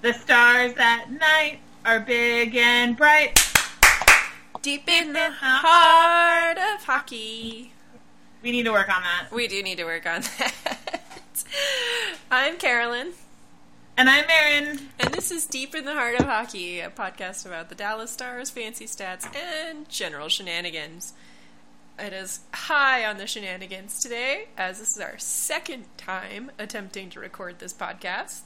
The stars at night are big and bright. Deep in the heart of hockey. We need to work on that. We do need to work on that. I'm Carolyn, And I'm Erin. and this is Deep in the Heart of Hockey, a podcast about the Dallas Stars, fancy stats, and general shenanigans. It is high on the shenanigans today, as this is our second time attempting to record this podcast.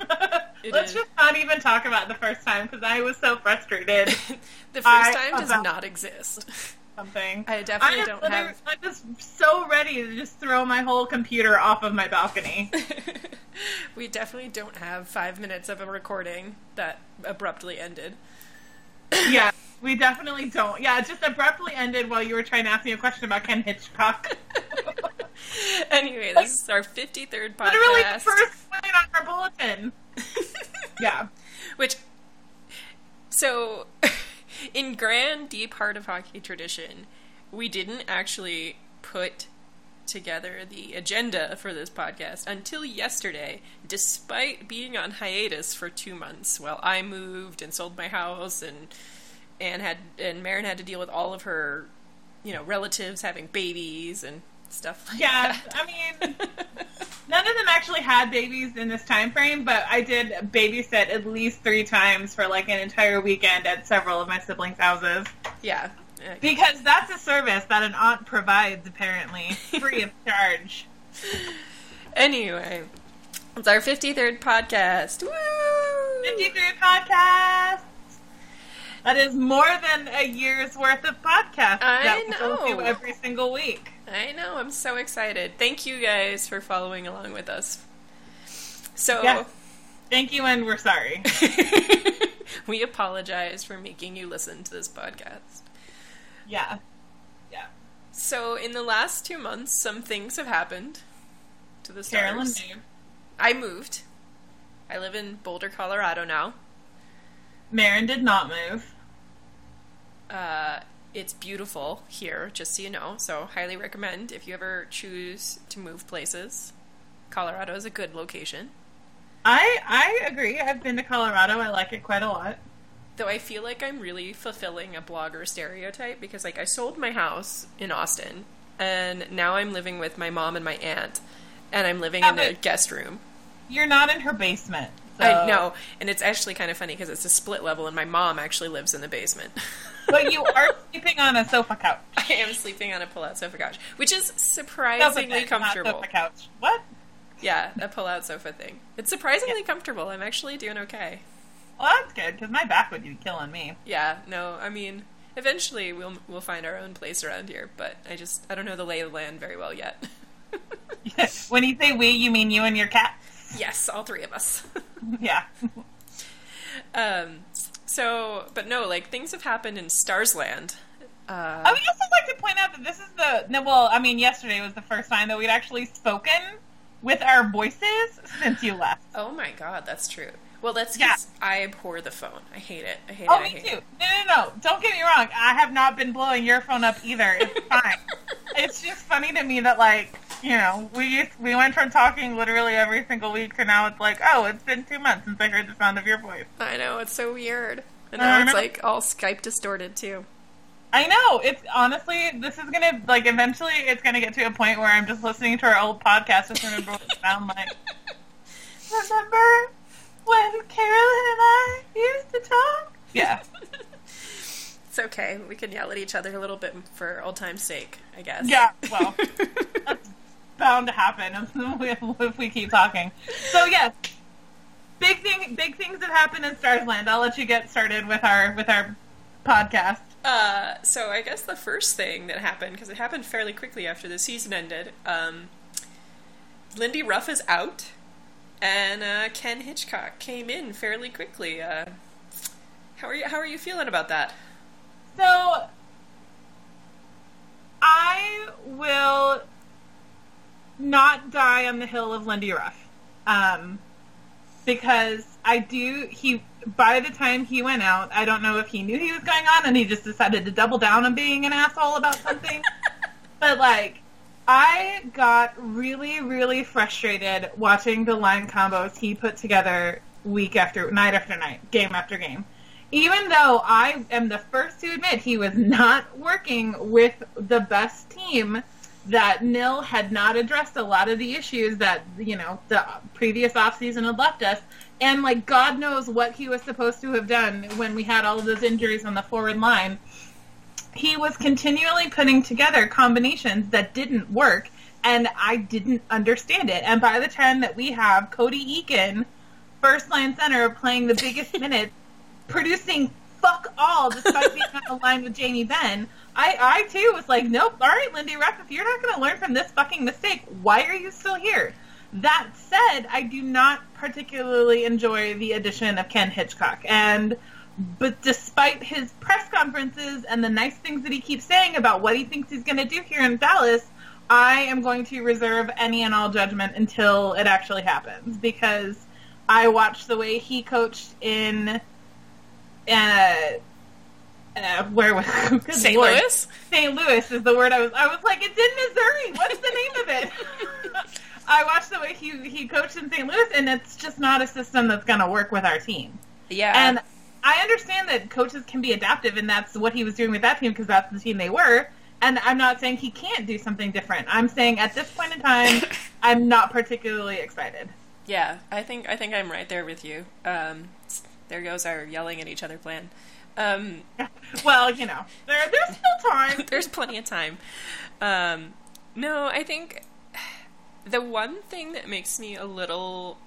Let's is. just not even talk about the first time because I was so frustrated. the first I- time does not exist. Something. I definitely am don't have- I'm just so ready to just throw my whole computer off of my balcony. we definitely don't have five minutes of a recording that abruptly ended. yeah, we definitely don't. Yeah, it just abruptly ended while you were trying to ask me a question about Ken Hitchcock. anyway, this is our 53rd podcast. Literally the first point on our bulletin. Yeah. Which, so, in grand, deep heart of hockey tradition, we didn't actually put together the agenda for this podcast until yesterday, despite being on hiatus for two months while I moved and sold my house and and had and Marin had to deal with all of her, you know, relatives having babies and stuff like Yeah, that. I mean, none of them actually had babies in this time frame, but I did babysit at least three times for like an entire weekend at several of my siblings' houses. yeah. Because that's a service that an aunt provides, apparently, free of charge. Anyway, it's our 53rd podcast. Woo! 53 podcasts! That is more than a year's worth of podcasts I that we know. do every single week. I know, I'm so excited. Thank you guys for following along with us. So, Yes. Thank you, and we're sorry. we apologize for making you listen to this podcast. Yeah. Yeah. So, in the last two months, some things have happened to the stars. Carolyn moved. I moved. I live in Boulder, Colorado now. Marin did not move. Uh, it's beautiful here, just so you know. So, highly recommend if you ever choose to move places. Colorado is a good location. I I agree. I've been to Colorado. I like it quite a lot. Though I feel like I'm really fulfilling a blogger stereotype because, like, I sold my house in Austin, and now I'm living with my mom and my aunt, and I'm living Yeah, in a guest room. You're not in her basement. So. I know, and it's actually kind of funny because it's a split level, and my mom actually lives in the basement. But you are sleeping on a sofa couch. I am sleeping on a pull-out sofa couch, which is surprisingly bed, comfortable. sofa couch. What? Yeah, a pull-out sofa thing. It's surprisingly comfortable. I'm actually doing okay. Well, that's good because my back would be killing me. Yeah, no, I mean, eventually we'll we'll find our own place around here, but I just I don't know the lay of the land very well yet. when you say we, you mean you and your cat? yes, all three of us. Yeah. um, so, but no, like things have happened in Starsland. Uh, I would also like to point out that this is the no. Well, I mean, yesterday was the first time that we'd actually spoken with our voices since you left. oh my god, that's true. Well, that's Yeah. because I abhor the phone. I hate it. I hate Oh, it. I me too. it. No, no, no. Don't get me wrong. I have not been blowing your phone up either. It's fine. it's just funny to me that, like, you know, we used, we went from talking literally every single week to now it's like, oh, it's been two months since I heard the sound of your voice. I know it's so weird. And now it's like all Skype distorted too. I know. It's honestly, this is gonna like eventually, it's gonna get to a point where I'm just listening to our old podcast and remember what it sound like. Remember when Carolyn and I used to talk? Yeah. It's okay. We can yell at each other a little bit for old time's sake, I guess. Yeah. Well, that's bound to happen if, if we keep talking. So yes, big thing, big things have happened in Starsland. I'll let you get started with our with our podcast. Uh, so I guess the first thing that happened, because it happened fairly quickly after the season ended, um, Lindy Ruff is out, and uh, Ken Hitchcock came in fairly quickly. Uh, how are you? How are you feeling about that? So I will not die on the hill of Lindy Ruff. Um, because I do he by the time he went out, I don't know if he knew he was going on and he just decided to double down on being an asshole about something. but like I got really, really frustrated watching the line combos he put together week after night after night, game after game. Even though I am the first to admit he was not working with the best team, that Nill had not addressed a lot of the issues that, you know, the previous offseason had left us. And, like, God knows what he was supposed to have done when we had all of those injuries on the forward line. He was continually putting together combinations that didn't work, and I didn't understand it. And by the time that we have Cody Eakin, first line center, playing the biggest minutes, producing fuck all despite being on the line with Jamie Benn, I, I too was like, nope, all right, Lindy Ruff, if you're not going to learn from this fucking mistake, why are you still here? That said, I do not particularly enjoy the addition of Ken Hitchcock. And but despite his press conferences and the nice things that he keeps saying about what he thinks he's going to do here in Dallas, I am going to reserve any and all judgment until it actually happens because I watched the way he coached in uh, uh, where was St. Louis? St. Louis is the word I was. I was like, it's in Missouri. What's the name of it? I watched the way he he coached in St. Louis, and it's just not a system that's going to work with our team. Yeah, and I understand that coaches can be adaptive, and that's what he was doing with that team because that's the team they were. And I'm not saying he can't do something different. I'm saying at this point in time, I'm not particularly excited. Yeah, I think I think I'm right there with you. Um, there goes our yelling at each other plan. Um, well, you know, there, there's still time. there's plenty of time. Um, no, I think the one thing that makes me a little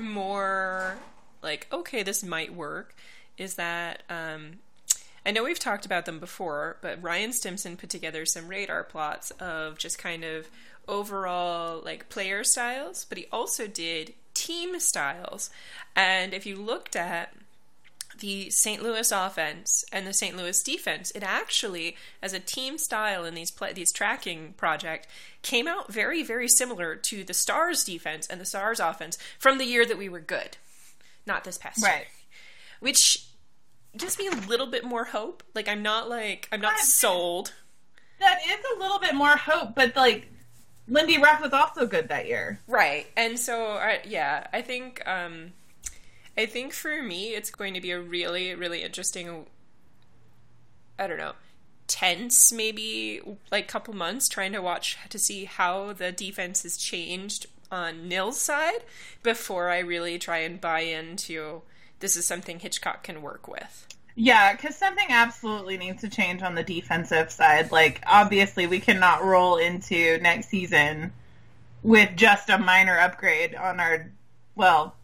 more like, okay, this might work, is that um, I know we've talked about them before, but Ryan Stimson put together some radar plots of just kind of overall like player styles, but he also did team styles. And if you looked at the St. Louis offense and the St. Louis defense, it actually, as a team style in these play, these tracking project, came out very, very similar to the Stars defense and the Stars offense from the year that we were good, not this past right. year. Which gives me a little bit more hope. Like I'm not like I'm not sold. That is a little bit more hope, but like Lindy Ruff was also good that year, right? And so, uh, yeah, I think. um I think for me, it's going to be a really, really interesting. I don't know, tense maybe like couple months trying to watch to see how the defense has changed on Nill's side before I really try and buy into this is something Hitchcock can work with. Yeah, because something absolutely needs to change on the defensive side. Like, obviously, we cannot roll into next season with just a minor upgrade on our, well,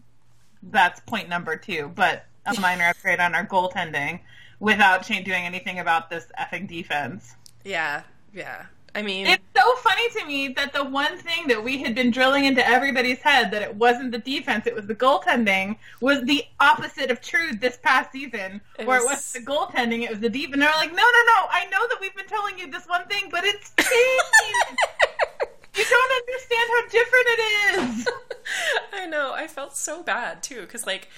that's point number two, but a minor upgrade on our goaltending without doing anything about this effing defense. Yeah, yeah. I mean, it's so funny to me that the one thing that we had been drilling into everybody's head that it wasn't the defense, it was the goaltending, was the opposite of true this past season, it where was... it was the goaltending, it was the deep. And they're like, no, no, no, I know that we've been telling you this one thing, but it's changed. You don't understand how different it is. I know. I felt so bad too, because like,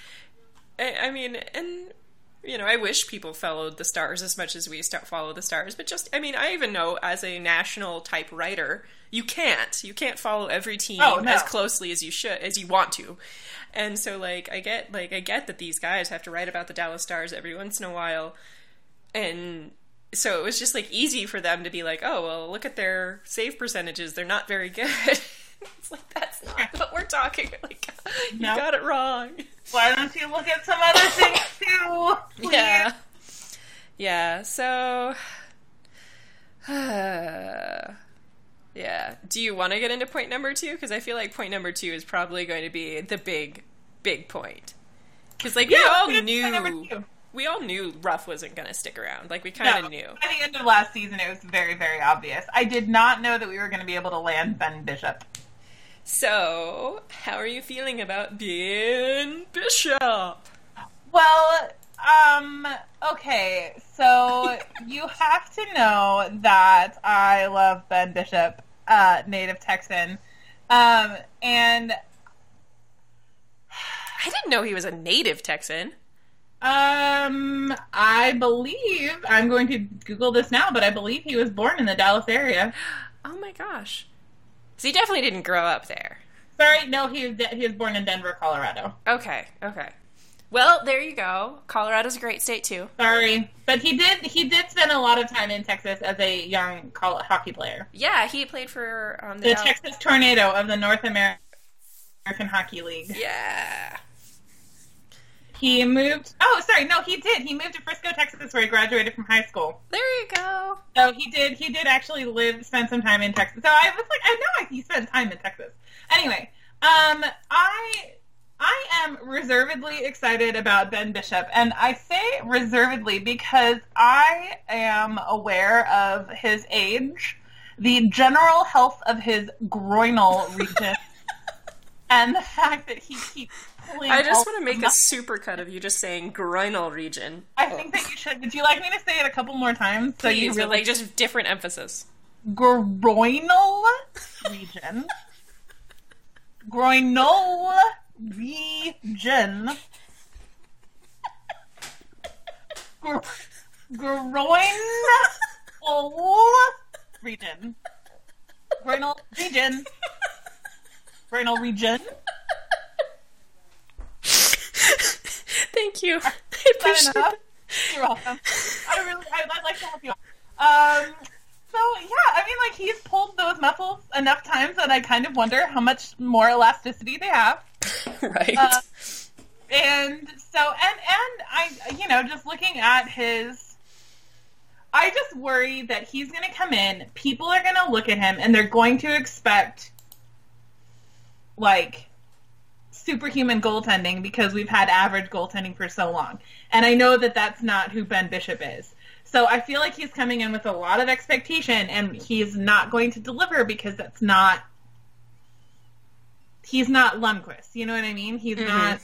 I, I mean, and you know, I wish people followed the stars as much as we follow the stars. But just, I mean, I even know as a national type writer, you can't. You can't follow every team oh, no. as closely as you should, as you want to. And so, like, I get, like, I get that these guys have to write about the Dallas Stars every once in a while, and so it was just like easy for them to be like, oh, well, look at their save percentages; they're not very good. it's like that's not what we're talking. Like, you nope. got it wrong. Why don't you look at some other things too? Please? Yeah. Yeah. So. yeah. Do you want to get into point number two? Because I feel like point number two is probably going to be the big, big point. Because like yeah, we all knew, we all knew Ruff wasn't going to stick around. Like we kind of no, knew. By the end of last season, it was very, very obvious. I did not know that we were going to be able to land Ben Bishop. So, how are you feeling about Ben Bishop? Well, um, okay, so you have to know that I love Ben Bishop, uh, native Texan. Um, and I didn't know he was a native Texan. Um, I believe I'm going to Google this now, but I believe he was born in the Dallas area. Oh my gosh. So he definitely didn't grow up there. Sorry, no, he was he was born in Denver, Colorado. Okay, okay. Well, there you go. Colorado's a great state too. Sorry, but he did he did spend a lot of time in Texas as a young hockey player. Yeah, he played for um, the, The Texas Tornado of the North Amer- American Hockey League. Yeah. He moved. Oh, sorry, no, he did. He moved to Frisco, Texas, where he graduated from high school. There you go. So he did. He did actually live, spend some time in Texas. So I was like, I know he spent time in Texas. Anyway, um, I I am reservedly excited about Ben Bishop, and I say reservedly because I am aware of his age, the general health of his groinal region, and the fact that he keeps pulling. I just want to make a the- super cut of you just saying groinal region. I think that you should. Would you like me to say it a couple more times so you Please, but, really like just different emphasis. groinal region. groinal region. Gr- groinal region. Groinal region. Groinal region. Thank you. I Is that. You're welcome. I really, I, I'd like to help you. Um, so yeah, I mean, like he's pulled those muscles enough times that I kind of wonder how much more elasticity they have. right. Uh, and so, and and I, you know, just looking at his, I just worry that he's going to come in. People are going to look at him and they're going to expect like superhuman goaltending because we've had average goaltending for so long. And I know that that's not who Ben Bishop is. So I feel like he's coming in with a lot of expectation and he's not going to deliver because that's not he's not Lundqvist. You know what I mean? He's Mhm. not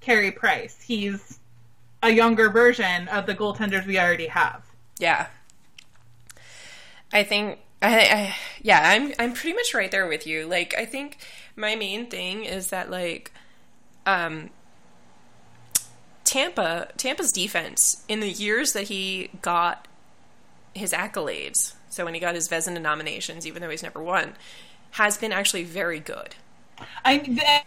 Carey Price. He's a younger version of the goaltenders we already have. Yeah. I think I, I yeah, I'm I'm pretty much right there with you. Like I think my main thing is that like um Tampa Tampa's defense in the years that he got his accolades, so when he got his Vezina nominations even though he's never won, has been actually very good. I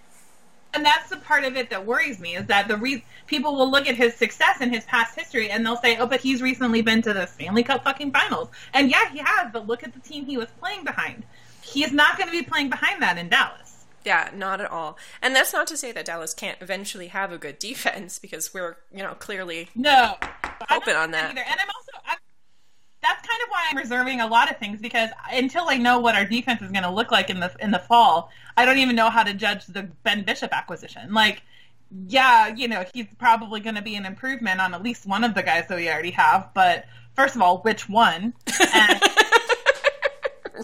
and that's the part of it that worries me is that the re- people will look at his success and his past history and they'll say, "Oh, but he's recently been to the Stanley Cup fucking finals." And yeah, he has, but look at the team he was playing behind. He is not going to be playing behind that in Dallas. Yeah, not at all. And that's not to say that Dallas can't eventually have a good defense because we're, you know, clearly No, open on that. Either. And I'm also I'm, that's kind of why I'm reserving a lot of things because until I know what our defense is going to look like in the in the fall, I don't even know how to judge the Ben Bishop acquisition. Like, yeah, you know, he's probably going to be an improvement on at least one of the guys that we already have. But first of all, which one? And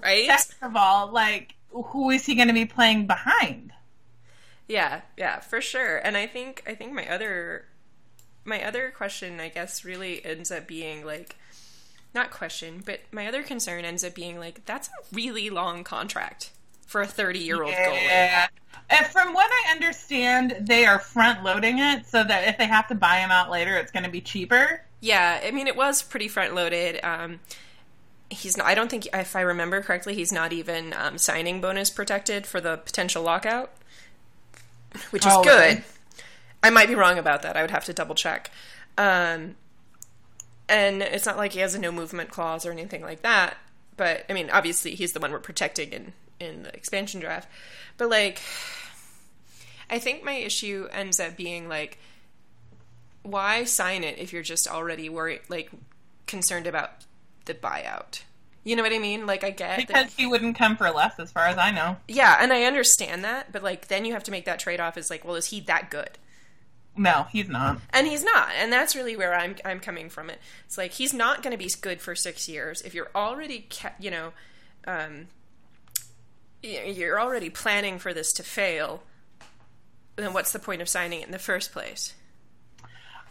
right? second of all, like, who is he going to be playing behind? Yeah, yeah, for sure. And I think I think my other my other question I guess really ends up being like not question, but my other concern ends up being like that's a really long contract for a 30-year-old goalie. Yeah. And from what I understand, they are front loading it so that if they have to buy him out later, it's going to be cheaper. Yeah, I mean it was pretty front loaded. Um he's not I don't think if I remember correctly, he's not even um, signing bonus protected for the potential lockout, which is Oh, good. I might be wrong about that. I would have to double check. Um, and it's not like he has a no movement clause or anything like that. But I mean, obviously, he's the one we're protecting in in the expansion draft. But like, I think my issue ends up being like, why sign it if you're just already worried, like, concerned about the buyout? You know what I mean? Like, I get that- Because he wouldn't come for less, as far as I know. yeah, and I understand that, but like, then you have to make that trade off. Is like, well, is he that good? No, he's not. and he's not and that's really where i'm i'm coming from it it's like he's not going to be good for 6 years if you're already ca- you know um you're already planning for this to fail then what's the point of signing it in the first place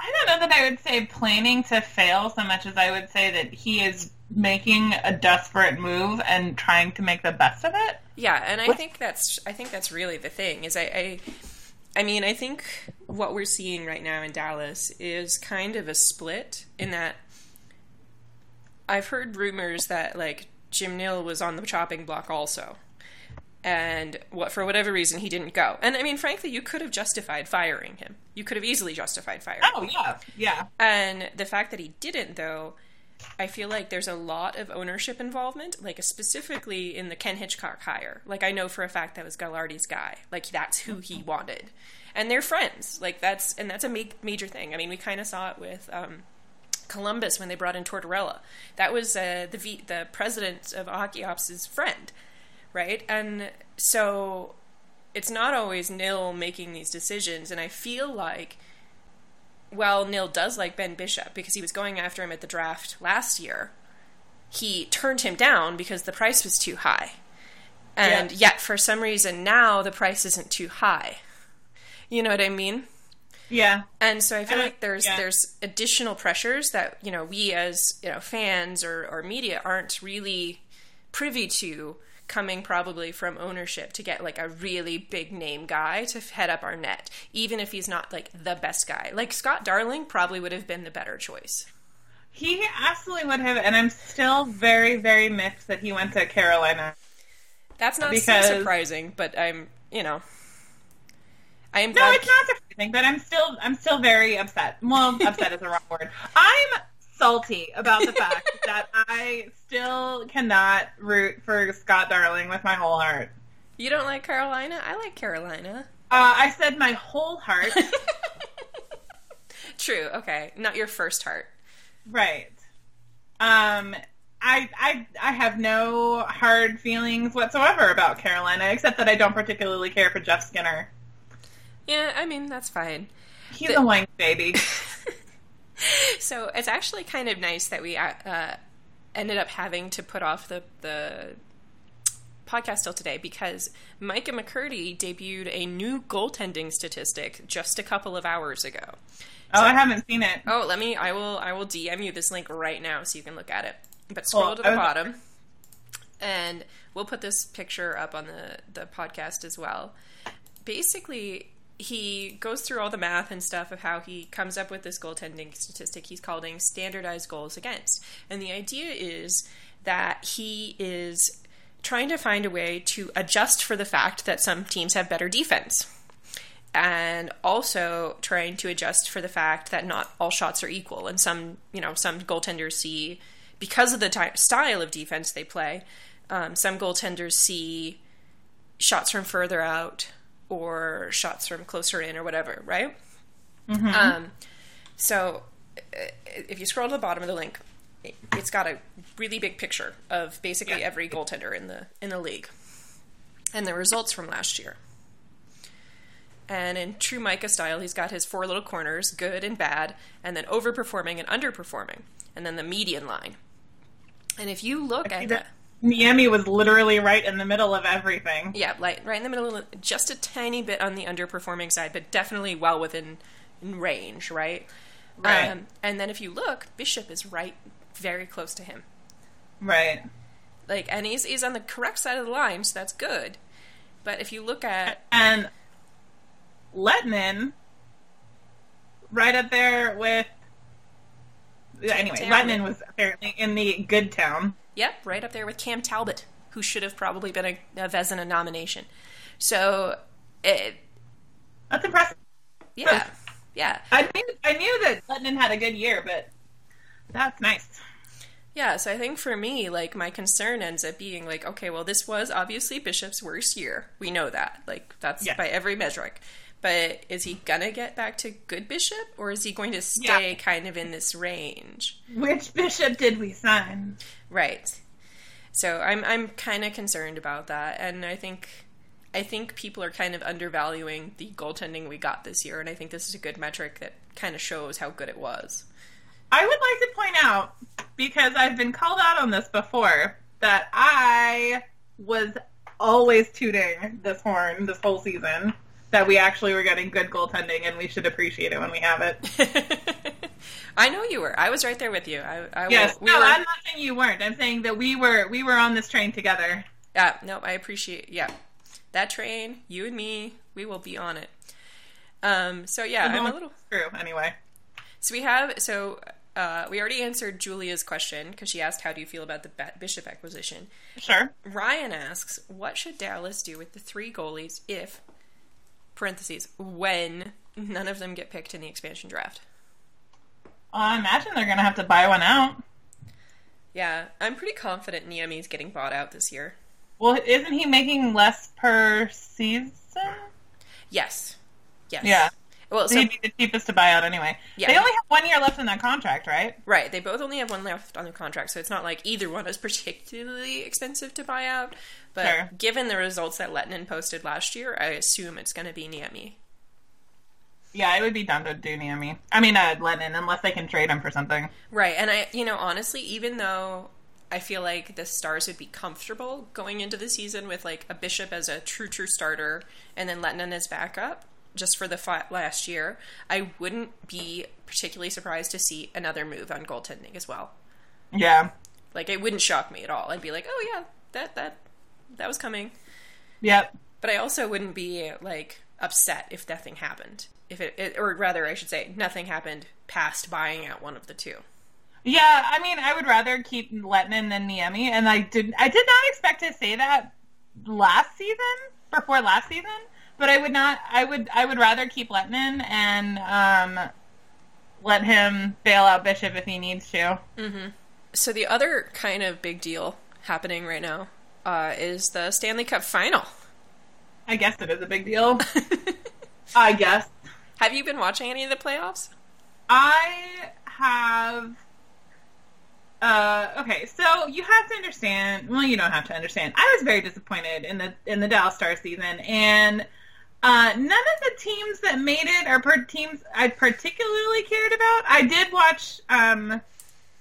I don't know that I would say planning to fail so much as I would say that he is making a desperate move and trying to make the best of it. yeah and i What- think that's i think that's really the thing is i i I mean, I think what we're seeing right now in Dallas is kind of a split in that I've heard rumors that like Jim Nill was on the chopping block also. And what for whatever reason he didn't go. And I mean, frankly, you could have justified firing him. You could have easily justified firing. Oh yeah, yeah. And the fact that he didn't, though, I feel like there's a lot of ownership involvement, like specifically in the Ken Hitchcock hire. Like I know for a fact that was Gaglardi's guy. Like that's who he wanted, and they're friends. Like that's and that's a ma- major thing. I mean, we kind of saw it with. Um, Columbus when they brought in Tortorella, that was uh, the v- the president of Hockey Ops' friend, right? And so it's not always Nill making these decisions, and I feel like well, Nill does like Ben Bishop because he was going after him at the draft last year. He turned him down because the price was too high. And Yeah. yet, for some reason, now the price isn't too high. You know what I mean? Yeah. And so I feel Uh, like there's yeah. there's additional pressures that you know we as you know fans or, or media aren't really privy to coming probably from ownership to get like a really big name guy to head up our net, even if he's not like the best guy. Like Scott Darling probably would have been the better choice. He absolutely would have, and I'm still very, very mixed that he went to Carolina. That's not Because- so surprising, but I'm you know I am No, glad it's not surprising, but I'm still, I'm still very upset. Well, upset is the wrong word. I'm salty about the fact that I still cannot root for Scott Darling with my whole heart. you don't like Carolina. I like Carolina. Uh, I said my whole heart. True. Okay, not your first heart. Right. Um, I, I, I have no hard feelings whatsoever about Carolina, except that I don't particularly care for Jeff Skinner. Yeah, I mean that's fine. He's The- a wank baby. So it's actually kind of nice that we uh, uh, ended up having to put off the the podcast till today because Micah McCurdy debuted a new goaltending statistic just a couple of hours ago. Oh, I haven't seen it. Oh, let me. I will. I will DM you this link right now so you can look at it. But scroll to the was- bottom, and we'll put this picture up on the the podcast as well. Basically, he goes through all the math and stuff of how he comes up with this goaltending statistic he's calling standardized goals against, and the idea is that he is trying to find a way to adjust for the fact that some teams have better defense and also trying to adjust for the fact that not all shots are equal. And some you know some goaltenders see because of the ty- style of defense they play um, some goaltenders see shots from further out or shots from closer in or whatever right um, so uh, if you scroll to the bottom of the link it- it's got a really big picture of basically Yeah. every goaltender in the in the league and the results from last year and in true Micah style, he's got his four little corners, good and bad, and then overperforming and underperforming, and then the median line. And if you look at that, Niemi was literally right in the middle of everything. yeah, like right in the middle, of, just a tiny bit on the underperforming side, but definitely well within in range, right? Right. Um, and then if you look, Bishop is right, very close to him. Right. Like, and he's he's on the correct side of the line, so that's good. But if you look at And Lehtonen, right up there with. Anyway. Lehtonen was apparently in the good town. Yep, right up there with Cam Talbot, who should have probably been a, a Vezina nomination. So, it, That's impressive. yeah, yeah, I knew, I knew that Lehtonen had a good year, but that's nice. yeah. So I think for me, like my concern ends up being like, okay, well, this was obviously Bishop's worst year. We know that, like that's Yeah. by every metric. But is he gonna get back to good Bishop, or is he going to stay Yeah. kind of in this range? Which bishop did we sign? Right. So I'm I'm kind of concerned about that, and I think I think people are kind of undervaluing the goaltending we got this year, and I think this is a good metric that kind of shows how good it was. I would like to point out, because I've been called out on this before, that I was always tooting this horn this whole season that we actually were getting good goaltending and we should appreciate it when we have it. I know you were. I was right there with you. I, I Yes, we no, were, I'm not saying you weren't. I'm saying that we were we were on this train together. Yeah, no, I appreciate. Yeah, that train, you and me, we will be on it. Um. So yeah, I'm a little. True. Anyway, So we have so Uh, we already answered Julia's question because she asked, "How do you feel about the Bishop acquisition?" Sure. Ryan asks, "What should Dallas do with the three goalies if parentheses when none of them get picked in the expansion draft?" I imagine they're gonna have to buy one out. Yeah, I'm pretty confident Niemi's getting bought out this year. Well, isn't he making less per season? Yes. Yes. Yeah. Well, So so he'd be the cheapest to buy out anyway. Yeah. They only have one year left in that contract, right? right, they both only have one left on their contract, so it's not like either one is particularly expensive to buy out. But Sure. given the results that Lehtonen posted last year, I assume it's going to be Niemi. Yeah, it would be dumb to do Niemi. I mean, uh, Lennon, unless they can trade him for something. Right, and I, you know, honestly, even though I feel like the Stars would be comfortable going into the season with like a Bishop as a true true starter and then Lehtonen as backup, just for the fi- last year, I wouldn't be particularly surprised to see another move on goaltending as well. Yeah. Like it wouldn't shock me at all. I'd be like, oh yeah, that that that was coming. Yep. But I also wouldn't be like upset if nothing happened. If it, it or rather, I should say, nothing happened past buying out one of the two. Yeah, I mean, I would rather keep Lehtonen than Niemi, and I did. I did not expect to say that last season, before last season. But I would not. I would. I would rather keep Lehtonen and um, let him bail out Bishop if he needs to. So the other kind of big deal happening right now uh, is the Stanley Cup final. I guess it is a big deal. I guess Have you been watching any of the playoffs? I have. Uh, okay, so you have to understand. Well, you don't have to understand. I was very disappointed in the in the Dallas Stars season, and uh, none of the teams that made it are per- teams I particularly cared about. I did watch um,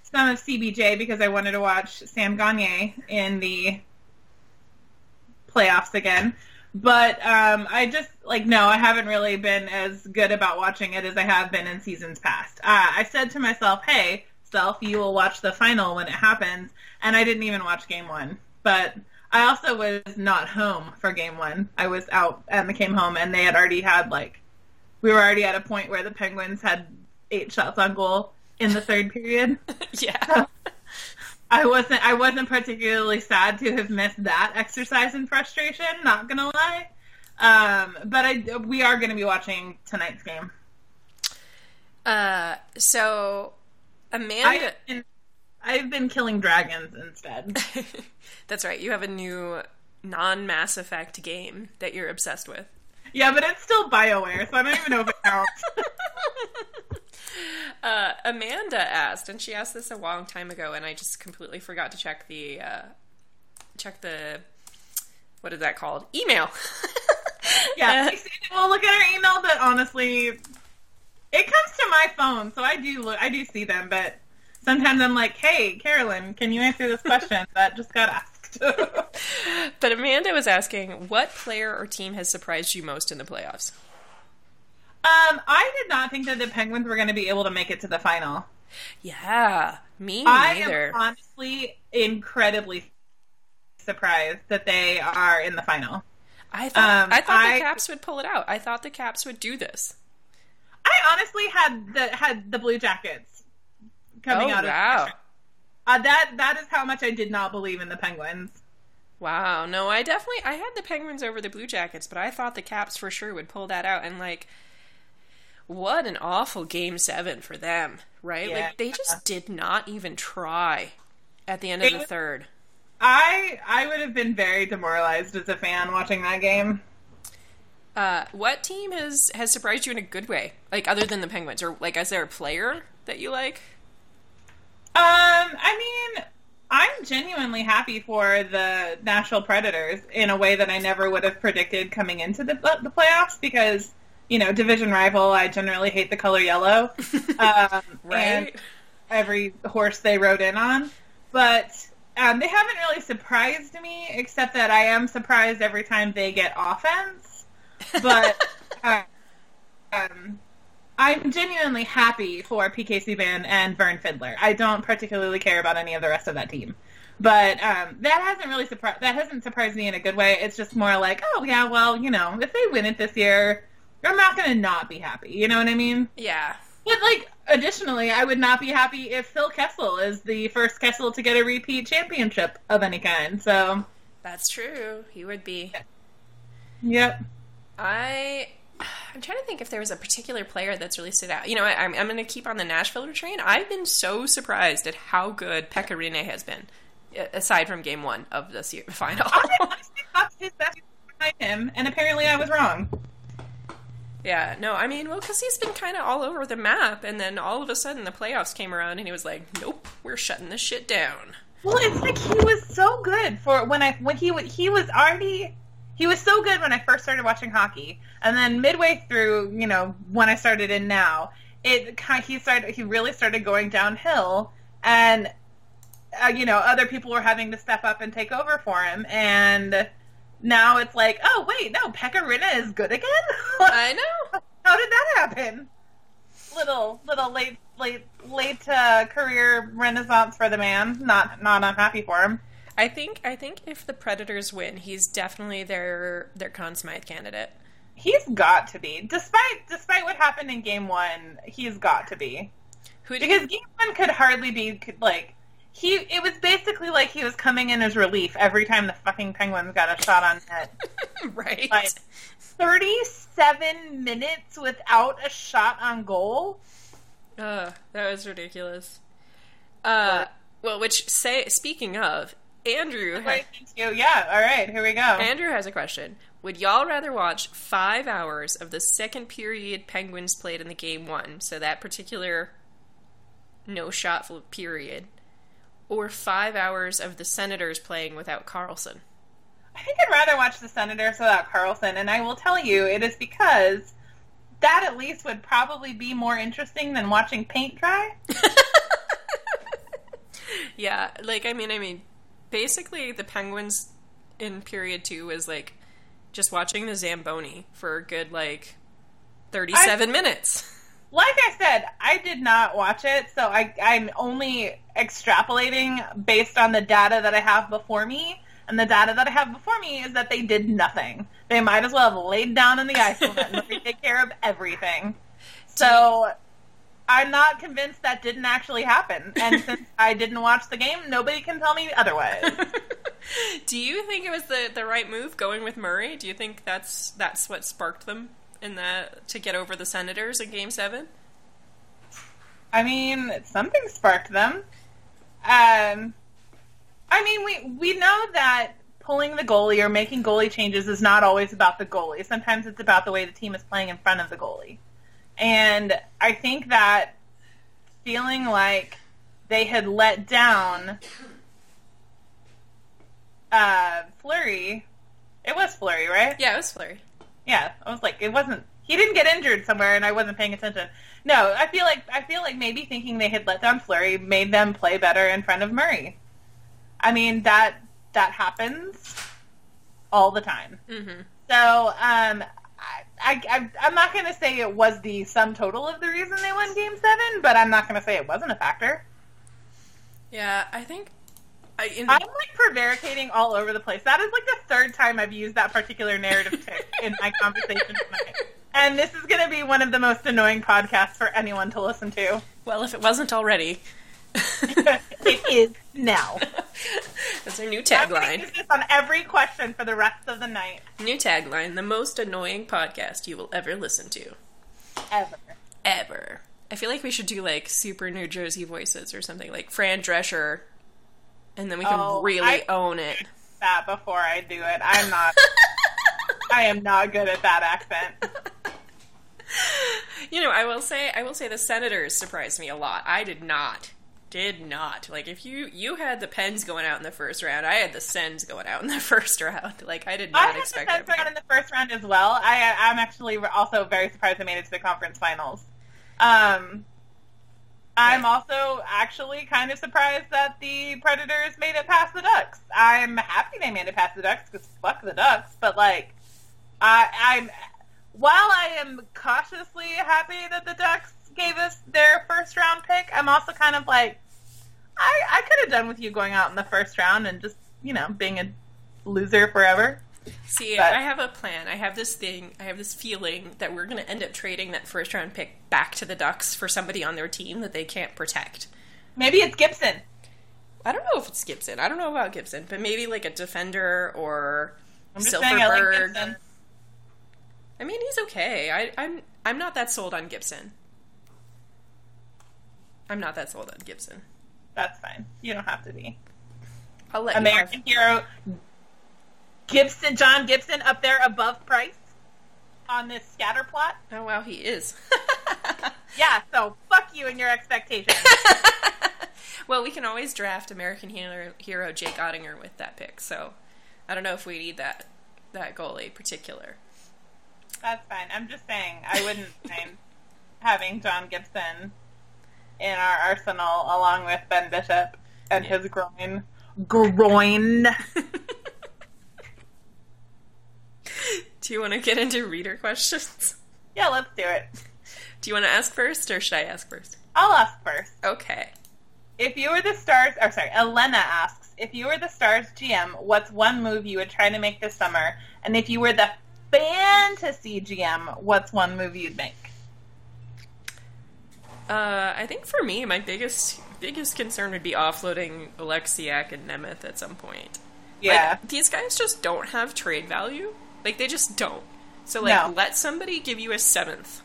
some of CBJ because I wanted to watch Sam Gagne in the playoffs again. But um, I just like no, I haven't really been as good about watching it as I have been in seasons past. Uh, I said to myself, "Hey, self, you will watch the final when it happens," and I didn't even watch game one. But I also was not home for game one. I was out and came home, and they had already had like we were already at a point where the Penguins had eight shots on goal in the third period. yeah. I wasn't I wasn't particularly sad to have missed that exercise in frustration, not gonna lie. Um, but I we are gonna be watching tonight's game. Uh, so Amanda. I, and I've been killing dragons instead. That's right. You have a new non-Mass Effect game that you're obsessed with. Yeah, but it's still Bioware, so I don't even know if it counts. Uh, Amanda asked, and she asked this a long time ago, and I just completely forgot to check the uh, check the what is that called? Email. yeah, Uh, we'll look at our email, but honestly, it comes to my phone, so I do look, I do see them, but sometimes I'm like, hey, Carolyn, can you answer this question that just got asked? but Amanda was asking, what player or team has surprised you most in the playoffs? Um, I did not think that the Penguins were going to be able to make it to the final. Yeah, me I am honestly incredibly surprised that they are in the final. I thought um, I thought I- the Caps would pull it out. I thought the Caps would do this. I honestly had the had the Blue Jackets coming oh out of wow, uh, that. That is how much I did not believe in the Penguins. wow. No, I definitely I had the Penguins over the Blue Jackets, but I thought the Caps for sure would pull that out. And like, what an awful Game Seven for them, right? Yeah. Like they just did not even try at the end of the third. I I would have been very demoralized as a fan watching that game. Uh, what team has has surprised you in a good way? Like other than the Penguins, or like is there a player that you like? Um, I mean, I'm genuinely happy for the Nashville Predators in a way that I never would have predicted coming into the the playoffs because you know division rival. I generally hate the color yellow, um, Right? and every horse they rode in on, but. Um, they haven't really surprised me, except that I am surprised every time they get offense. But uh, um, I'm genuinely happy for PK Subban and Vern Fiddler. I don't particularly care about any of the rest of that team. But um, that hasn't really surprised. That hasn't surprised me in a good way. It's just more like, oh yeah, well, you know, if they win it this year, I'm not going to not be happy. You know what I mean? Yeah. But like, additionally, I would not be happy if Phil Kessel is the first Kessel to get a repeat championship of any kind. So, That's true. He would be. yep. I I'm trying to think if there was a particular player that's really stood out. You know, I, I'm I'm going to keep on the Nashville train. I've been so surprised at how good Pekka Rinne has been, uh, aside from Game One of this year final. I honestly thought his best behind him, and apparently I was wrong. yeah, no, I mean, well, because he's been kind of all over the map, and then all of a sudden the playoffs came around, and he was like, "Nope, we're shutting this shit down." Well, it's like he was so good for when I when he he was already he was so good when I first started watching hockey, and then midway through, you know, when I started in now, it kind he started he really started going downhill, and uh, you know other people were having to step up and take over for him, and now it's like, oh wait, no, Pekka Rinne is good again. I know. How did that happen? Little little late late late uh, career renaissance for the man. Not not unhappy for him. I think I think if the Predators win, he's definitely their their Conn Smythe candidate. He's got to be, despite despite what happened in Game One. He's got to be Who because Game One could hardly be could, like he. It was basically like he was coming in as relief every time the fucking Penguins got a shot on net. right? Like thirty-seven minutes without a shot on goal. Ugh, that was ridiculous. Uh, well, which say speaking of, Andrew, Wait, you. Yeah. All right. Here we go. Andrew has a question. Would y'all rather watch five hours of the second period Penguins played in the game one, so that particular no shot period, or five hours of the Senators playing without Karlsson? I think I'd rather watch the Senators without Karlsson, and I will tell you, it is because that at least would probably be more interesting than watching paint dry. Yeah, like I mean, I mean, basically the Penguins in period two was like just watching the Zamboni for a good like thirty-seven minutes. Like I said, I did not watch it, so I, I'm only extrapolating based on the data that I have before me. And the data that I have before me is that they did nothing. They might as well have laid down in the ice and take care of everything. So I'm not convinced that didn't actually happen. And since I didn't watch the game, nobody can tell me otherwise. Do you think it was the the right move going with Murray? Do you think that's that's what sparked them in that to get over the Senators in Game Seven? I mean, something sparked them. Um, I mean, we we know that pulling the goalie or making goalie changes is not always about the goalie. Sometimes it's about the way the team is playing in front of the goalie. And I think that feeling like they had let down uh, Fleury, it was Fleury, right? Yeah, it was Fleury. Yeah, I was like, it wasn't. He didn't get injured somewhere, and I wasn't paying attention. No, I feel like I feel like maybe thinking they had let down Fleury made them play better in front of Murray. I mean that that happens all the time. Mm-hmm. So um, I, I I'm not going to say it was the sum total of the reason they won Game Seven, but I'm not going to say it wasn't a factor. Yeah, I think. I, I'm like prevaricating all over the place. That is like the third time I've used that particular narrative tick in my conversation tonight. And this is going to be one of the most annoying podcasts for anyone to listen to. well, if it wasn't already, it is now. that's our new I'm going to tagline. this on every question for the rest of the night. New tagline: the most annoying podcast you will ever listen to, Ever. ever. I feel like we should do like super New Jersey voices or something like Fran Drescher, and then we can Oh, really I- own it. That before I do it. I'm not. I am not good at that accent. You know, I will say, I will say, the Senators surprised me a lot. I did not, did not like if you you had the Pens going out in the first round, I had the Sens going out in the first round. Like I did not I not had the expect Sens that. round in the first round as well. I, I'm actually also very surprised they made it to the conference finals. Um, I'm Right. also actually kind of surprised that the Predators made it past the Ducks. I'm happy they made it past the Ducks because fuck the Ducks. But like, I, I'm while I am cautiously happy that the Ducks gave us their first round pick, I'm also kind of like, I, I could have done with you going out in the first round and just you know being a loser forever. See, But- I have a plan. I have this thing. I have this feeling that we're going to end up trading that first round pick back to the Ducks for somebody on their team that they can't protect. Maybe it's Gibson. I don't know if it's Gibson. I don't know about Gibson, but maybe like a defender or I'm saying I like Silfverberg. I mean, he's okay. I, I'm I'm not that sold on Gibson. I'm not that sold on Gibson. That's fine. You don't have to be. I'll let American you hero Gibson, John Gibson, up there above Price on this scatter plot. Oh wow, he is. Yeah, so fuck you and your expectations. well, we can always draft American hero, hero Jake Oettinger with that pick. So I don't know if we need that that goalie particular. That's fine. I'm just saying I wouldn't mind having John Gibson in our arsenal along with Ben Bishop and Yeah. his groin. Groin. Do you want to get into reader questions? Yeah, let's do it. Do you want to ask first, or should I ask first? I'll ask first. Okay. If you were the stars, or sorry, Elena asks, if you were the stars GM, what's one move you would try to make this summer? And if you were the fantasy GM, what's one move you'd make? Uh, I think for me, my biggest biggest concern would be offloading Oleksiak and Nemeth at some point. Yeah. Like, these guys just don't have trade value. Like they just don't. So like No. let somebody give you a seventh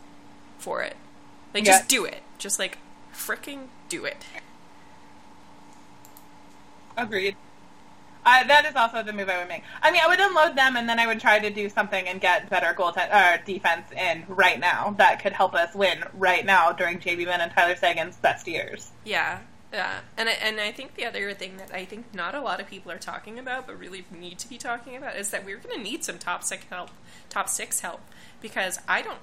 for it. Like Yeah. just do it. Just like freaking do it. Agreed. Uh, that is also the move I would make. I mean, I would unload them and then I would try to do something and get better goal uh, defense in right now that could help us win right now during JB and Tyler Seguin's best years. Yeah. Yeah. And I, and I think the other thing that I think not a lot of people are talking about but really need to be talking about is that we're going to need some top 6 help, top 6 help because I don't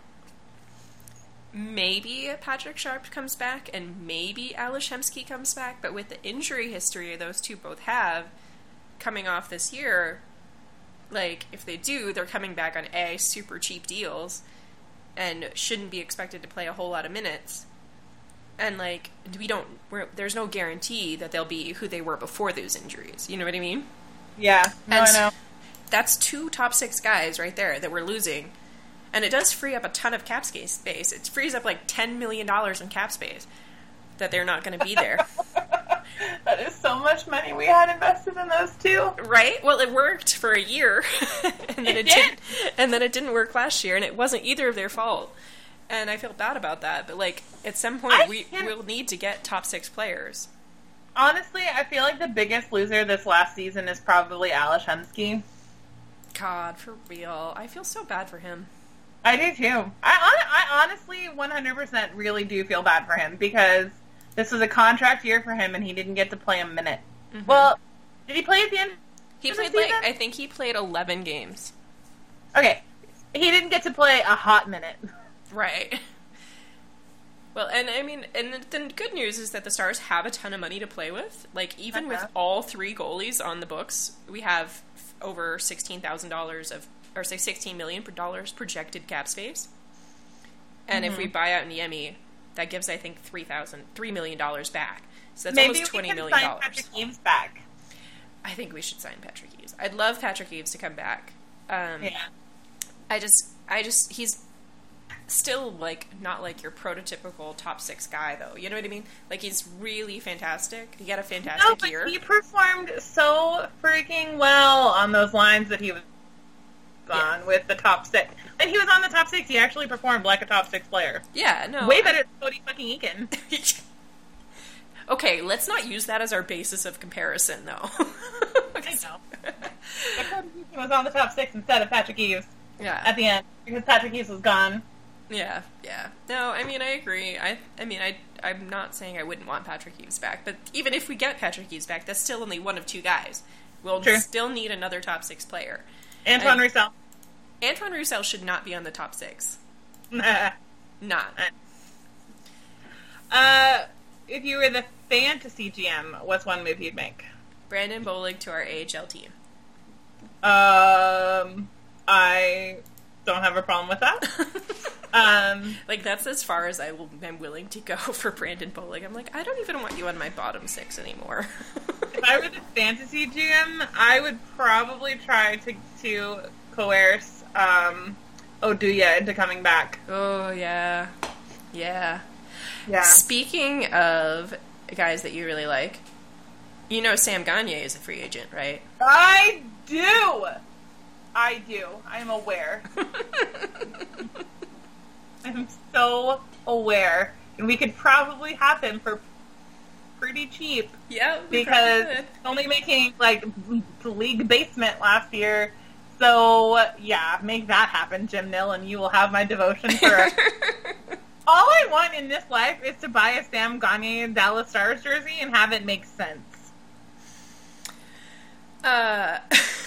maybe Patrick Sharp comes back and maybe Ales Hemsky comes back, but with the injury history those two both have coming off this year, like if they do, they're coming back on A super cheap deals and shouldn't be expected to play a whole lot of minutes. And like we don't we're, there's no guarantee that they'll be who they were before those injuries. You know what I mean? Yeah, no, And I know. That's two top 6 guys right there that we're losing. And it does free up a ton of cap space. It frees up like $10 million in cap space that they're not going to be there. that is so much money we had invested in those two. right? Well, it worked for a year, and then It it, did. didn't. And then it didn't work last year, and it wasn't either of their fault. And I feel bad about that. But like at some point, I we can't- will need to get top six players. Honestly, I feel like the biggest loser this last season is probably Ales Hemsky. God, for real, I feel so bad for him. I do too. I, I honestly 100% really do feel bad for him because this was a contract year for him and he didn't get to play a minute. Well, did he play at the end? He played like? I think he played eleven games. Okay. He didn't get to play a hot minute. Right. Well, and I mean, and the, the good news is that the Stars have a ton of money to play with. Like, even with Uh-huh. all three goalies on the books, we have over sixteen thousand dollars of, or say sixteen million dollars projected cap space. And if we Mm-hmm. buy out Niemi, that gives I think three thousand, three million dollars back. So that's Maybe almost we can million sign dollars. Patrick Eaves back. I think we should sign Patrick Eaves. I'd love Patrick Eaves to come back. Um, Yeah. I just, I just, he's still like not like your prototypical top six guy though. You know what I mean? Like he's really fantastic. He had a fantastic No, but year. he performed so freaking well on those lines that he was on with the top six. And he was on the top six. He actually performed like a top six player. yeah, no, Way I- better than Cody fucking Eakin. okay, let's not use that as our basis of comparison though. I know. Cody Eakin was on the top six instead of Patrick Eaves yeah, at the end because Patrick Eaves was gone. yeah, yeah. No, I mean I agree. I, I mean I, I'm not saying I wouldn't want Patrick Eaves back, but even if we get Patrick Eaves back, that's still only one of two guys. We'll still need another top six player. Antoine I- Roussel. Antoine Roussel should not be on the top six. uh, Not. if you were the fantasy GM, what's one move you'd make? Brandon Bollig to our AHL team. Um, I don't have a problem with that. Um, like that's as far as I will, am willing to go for Brandon Bollig. I'm like, I don't even want you on my bottom six anymore. if I were the fantasy GM, I would probably try to to coerce um, Oduya into coming back. oh yeah, yeah. Yeah. Speaking of guys that you really like, you know Sam Gagner is a free agent, right? I do. I do. I'm aware. I'm so aware, and we could probably have him for pretty cheap yeah, because only making like the league basement last year. So yeah, make that happen, Jim Nill, and you will have my devotion for. All I want in this life is to buy a Sam Gagner Dallas Stars jersey and have it make sense. Uh,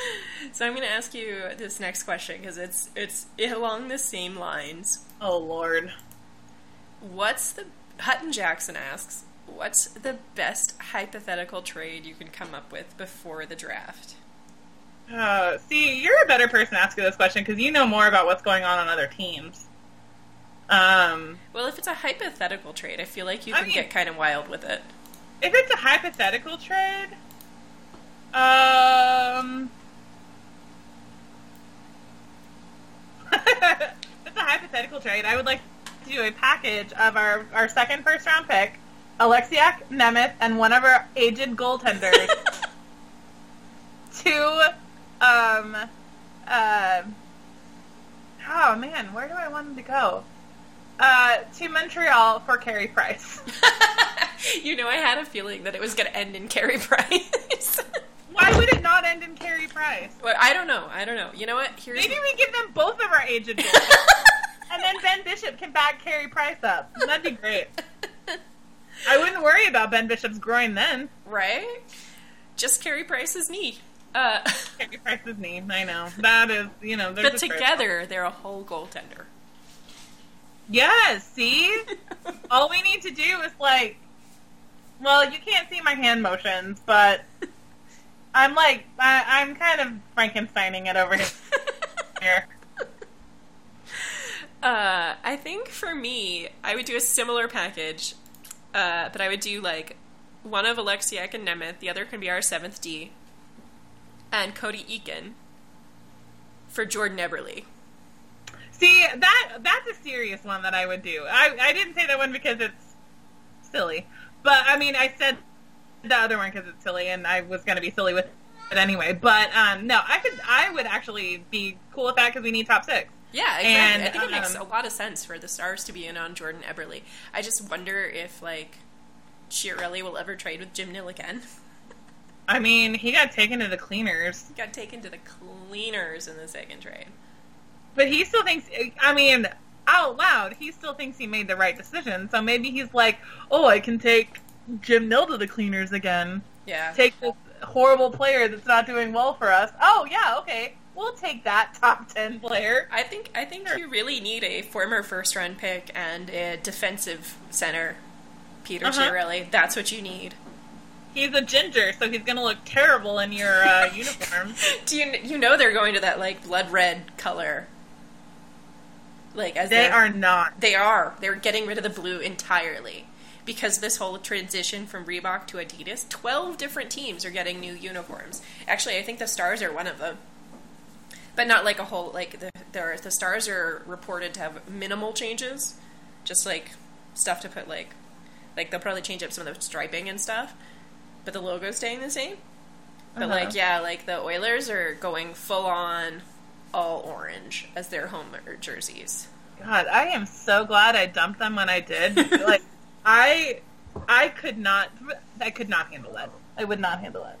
so I'm going to ask you this next question because it's it's along the same lines. Oh Lord. What's the Hutton Jackson asks? What's the best hypothetical trade you can come up with before the draft? Uh, see, you're a better person to ask this question because you know more about what's going on on other teams. Um, Well, if it's a hypothetical trade, I feel like you I can mean- get kind of wild with it. if it's a hypothetical trade, um, it's a hypothetical trade, I would like to do a package of our, our second first round pick, Oleksiak, Nemeth, and one of our aged goaltenders to, um, uh, oh man, where do I want him to go? Uh, to Montreal for Carey Price. you know, I had a feeling that it was going to end in Carey Price. Why would it not end in Carey Price? but I don't know. I don't know. You know what? Here's Maybe we give them both of our aged goals, and then Ben Bishop can back Carey Price up. That'd be great. I wouldn't worry about Ben Bishop's groin then. right. Just Carey Price's knee. Uh, Price's knee. I know that is, you know, they're but together, they're a whole goaltender. Yes. See, all we need to do is like, well, you can't see my hand motions, but I'm like, I, I'm kind of Frankensteining it over here. Uh, I think for me, I would do a similar package, uh, but I would do like one of Oleksiak and Nemeth, the other can be our seventh D, and Cody Eakin for Jordan Eberle. See, that that's a serious one that I would do. I I didn't say that one because it's silly, but I mean I said the other one because it's silly, and I was going to be silly with it anyway. But um, no, I could I would actually be cool with that because we need top six. Yeah, exactly. And, I think it makes um, a lot of sense for the Stars to be in on Jordan Eberle. I just wonder if like Chiarelli will ever trade with Jim Nill again. I mean, he got taken to the cleaners, He Got taken to the cleaners in the second trade. but he still thinks. I mean, out loud, he still thinks he made the right decision. So maybe he's like, "Oh, I can take Jim Nill to the cleaners again." Yeah. take this horrible player that's not doing well for us. Oh yeah, okay, we'll take that top ten player. I think I think you really need a former first round pick and a defensive center, Peter Uh-huh. Chiarelli. That's what you need. He's a ginger, so he's gonna look terrible in your uh, uniform. Do you you know they're going to that like blood red color? Like as They are not. They are. They're getting rid of the blue entirely. Because this whole transition from Reebok to Adidas, 12 different teams are getting new uniforms. Actually, I think the Stars are one of them. But not like a whole, like, the, the, the Stars are reported to have minimal changes. Just like stuff to put, like, like they'll probably change up some of the striping and stuff. But the logo's staying the same. But, Uh-huh. like, yeah, like the Oilers are going full on all orange as their home jerseys. God, I am so glad I dumped them when I did. like, I, I could not. I could not handle that. I would not handle it.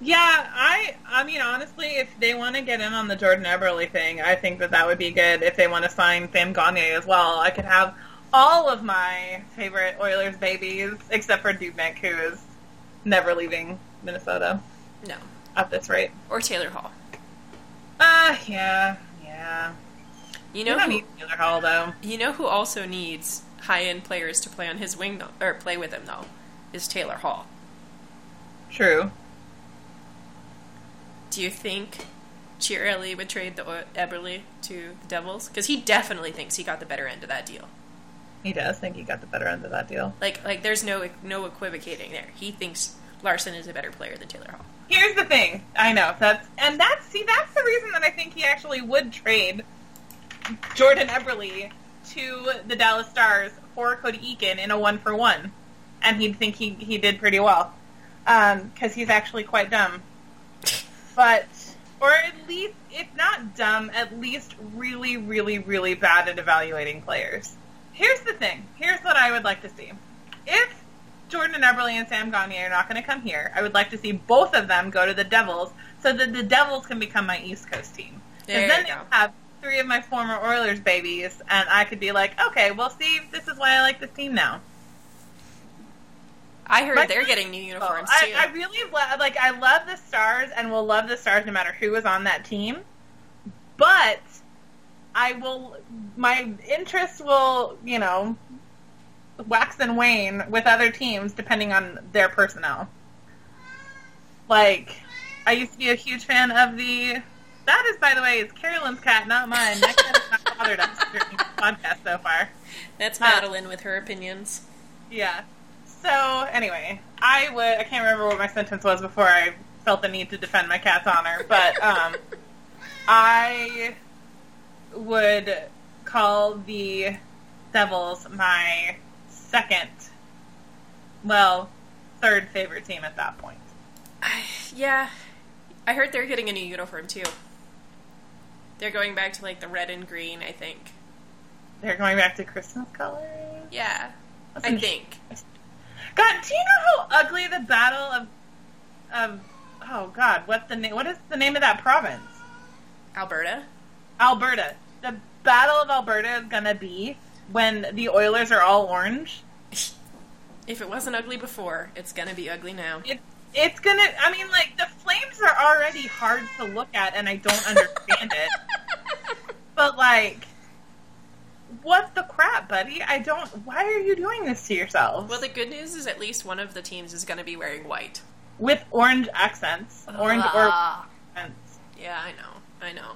Yeah, I. I mean, honestly, if they want to get in on the Jordan Eberle thing, I think that that would be good. If they want to sign Sam Gagner as well, I could have all of my favorite Oilers babies, except for Dubnyk, who is never leaving Minnesota No. at this rate. Or Taylor Hall. Uh, yeah, yeah. You know, don't who, need Taylor Hall though. you know who also needs high-end players to play on his wing though, or play with him though, is Taylor Hall. True. Do you think Chiarelli would trade the Eberle to the Devils? Because he definitely thinks he got the better end of that deal. He does think he got the better end of that deal. Like like there's no no equivocating there. He thinks Larsson is a better player than Taylor Hall. Here's the thing. I know that's and that's see that's the reason that I think he actually would trade Jordan Eberle to the Dallas Stars for Cody Eakin in a one for one, and he'd think he he did pretty well um, because he's actually quite dumb, but or at least if not dumb, at least really really really bad at evaluating players. Here's the thing. Here's what I would like to see. If Jordan Eberle and Sam Gagner are not going to come here, I would like to see both of them go to the Devils so that the Devils can become my East Coast team. There Because then they have three of my former Oilers babies, and I could be like, okay, well, see, this is why I like this team now. I heard My- they're getting new uniforms I, too. I really lo- like. I love the Stars, and will love the Stars no matter who is on that team. But I will. My interest will, you know, wax and wane with other teams depending on their personnel. Like, I used to be a huge fan of the. That is, by the way, is Carolyn's cat, not mine. That cat has not bothered us during the podcast so far. That's uh, Madeline with her opinions. Yeah. So anyway, I would I can't remember what my sentence was before I felt the need to defend my cat's honor, but um I would call the Devils my second well, third favorite team at that point. I, yeah, I heard they're getting a new uniform too. They're going back to like the red and green, I think. They're going back to Christmas colors. Yeah, That's I think. God, do you know how ugly the battle of of oh god, what's the name what is the name of that province? Alberta. Alberta. The Battle of Alberta is gonna be when the Oilers are all orange. If it wasn't ugly before, it's gonna be ugly now. It, it's gonna. I mean, like the Flames are already hard to look at, and I don't understand it. But like, what the crap, buddy? I don't. Why are you doing this to yourselves? Well, the good news is at least one of the teams is gonna be wearing white. With orange accents, orange or Ah. accents. Yeah, I know. I know.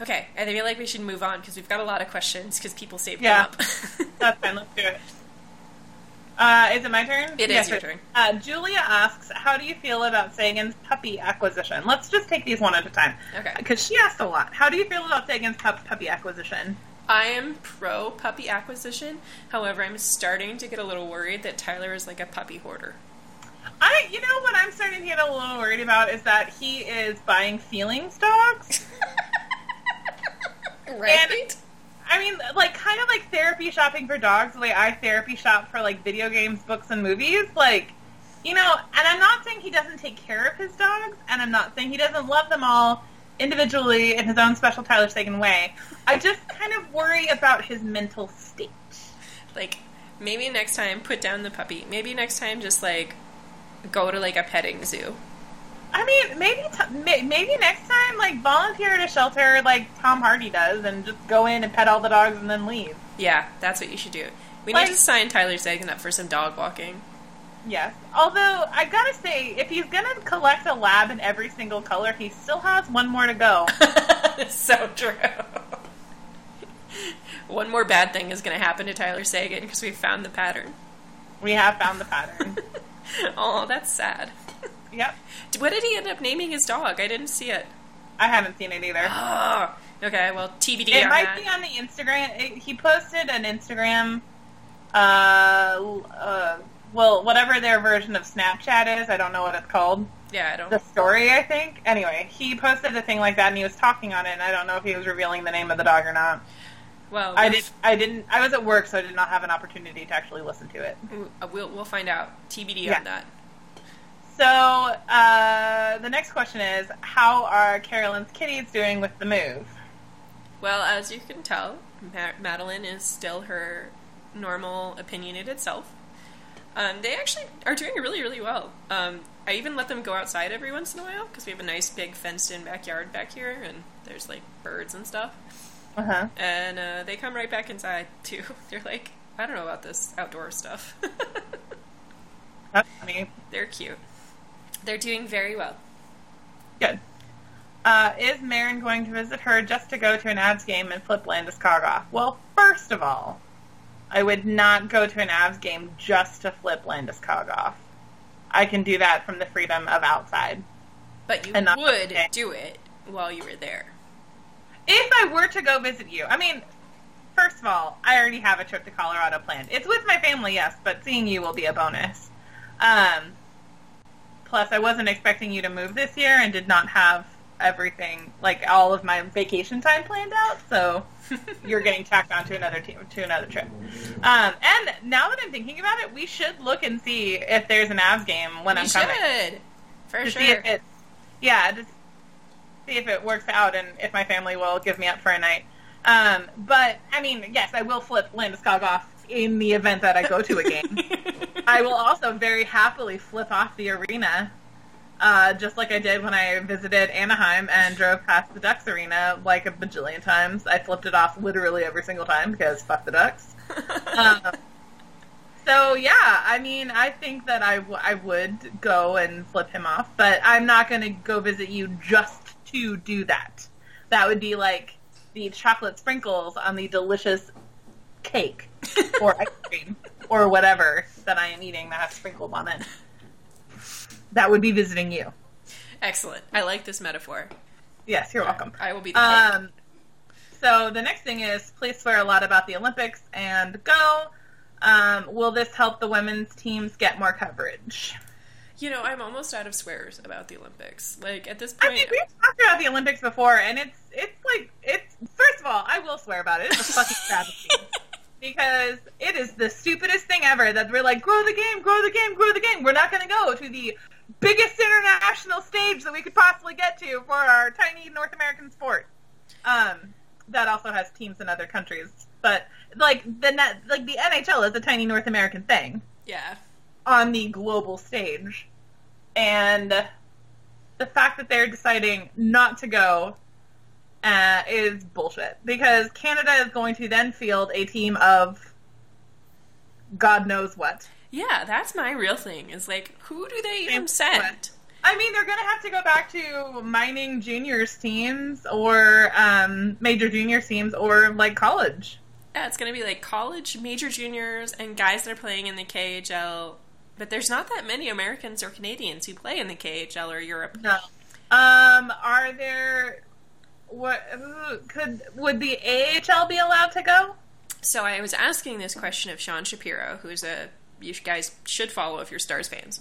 Okay, I feel like we should move on because we've got a lot of questions because people saved Yeah. them up. That's fine. Let's do it. Uh, is it my turn? It is Yes, your turn. Uh, Julia asks, "How do you feel about Seguin's puppy acquisition?" Let's just take these one at a time. Okay. Because she asked a lot. How do you feel about Seguin's pup- puppy acquisition? I am pro puppy acquisition. However, I'm starting to get a little worried that Tyler is like a puppy hoarder. I, you know, what I'm starting to get a little worried about is that he is buying feelings dogs. right? I mean, like kind of like therapy shopping for dogs, the way I therapy shop for like video games, books, and movies. Like, you know, and I'm not saying he doesn't take care of his dogs, and I'm not saying he doesn't love them all individually in his own special Tyler Seguin way. I just kind of worry about his mental state. like maybe next time put down the puppy. Maybe next time just like go to like a petting zoo. I mean, maybe t- maybe next time, like volunteer at a shelter like Tom Hardy does, and just go in and pet all the dogs and then leave. Yeah, that's what you should do. We Like- need to sign Tyler Seguin up for some dog walking. Yes. Although I gotta say, if he's gonna collect a lab in every single color, he still has one more to go. so true. One more bad thing is going to happen to Tyler Seguin because we found the pattern. we have found the pattern. oh, that's sad. Yep. What did he end up naming his dog? I didn't see it. I haven't seen it either. Oh, okay. Well, TBD It might that. be on the Instagram. It, he posted an Instagram. Uh, uh, well, whatever their version of Snapchat is, I don't know what it's called. yeah, I don't. The story, I think. Anyway, he posted a thing like that, and he was talking on it. And I don't know if he was revealing the name of the dog or not. well, I did. I didn't. I was at work, so I did not have an opportunity to actually listen to it. We'll we'll find out. TBD Yeah. on that. So uh, the next question is, how are Carolyn's kitties doing with the move? Well, as you can tell, Ma- Madeline is still her normal, opinionated self. Um, they actually are doing really, really well. Um, I even let them go outside every once in a while because we have a nice big fenced-in backyard back here, and there's like birds and stuff. Uh huh. And uh, they come right back inside too. They're like, I don't know about this outdoor stuff. That's funny. They're cute. They're doing very well. Good. Uh, is Marin going to visit her just to go to an Avs game and flip Landeskog off? Well, first of all, I would not go to an Avs game just to flip Landeskog off. I can do that from the freedom of outside. But you And would do it while you were there. If I were to go visit you, I mean, first of all, I already have a trip to Colorado planned. It's with my family, yes, but seeing you will be a bonus. Um, plus, I wasn't expecting you to move this year and did not have everything, like all of my vacation time planned out. So you're getting tacked on to another team to another trip. Um, and now that I'm thinking about it, we should look and see if there's an Avs game when We I'm coming should. For to sure. see if it, yeah, just see if it works out and if my family will give me up for a night. Um, but I mean, yes, I will flip Landeskog off in the event that I go to a game. I will also very happily flip off the arena, uh, just like I did when I visited Anaheim and drove past the Ducks arena like a bajillion times. I flipped it off literally every single time because fuck the Ducks. Um, so yeah, I mean, I think that I, w- I would go and flip him off, but I'm not going to go visit you just to do that. That would be like the chocolate sprinkles on the delicious cake or ice cream or whatever that I am eating that has sprinkled on it. That would be visiting you. Excellent. I like this metaphor. Yes, you're welcome. I will be the. Um, so the next thing is please swear a lot about the Olympics and go. Um, will this help the women's teams get more coverage? You know, I'm almost out of swears about the Olympics. Like at this point, I mean, we've talked about the Olympics before, and it's it's like it's first of all, I will swear about it. It's a fucking travesty because it is the stupidest thing ever that we're like, grow the game, grow the game, grow the game. We're not going to go to the biggest international stage that we could possibly get to for our tiny North American sport. Um, that also has teams in other countries, but like the net, like the NHL is a tiny North American thing yeah, on the global stage. And the fact that they're deciding not to go uh, is bullshit. Because Canada is going to then field a team of God knows what. yeah, that's my real thing. Is like, who do they even send? what. I mean, they're going to have to go back to mining juniors teams or um, major junior teams or like college. Yeah, it's gonna be like college, major juniors, and guys that are playing in the KHL. But there's not that many Americans or Canadians who play in the KHL or Europe. No. Um, are there what could would the AHL be allowed to go? So I was asking this question of Sean Shapiro, who's a you guys should follow if you're Stars fans.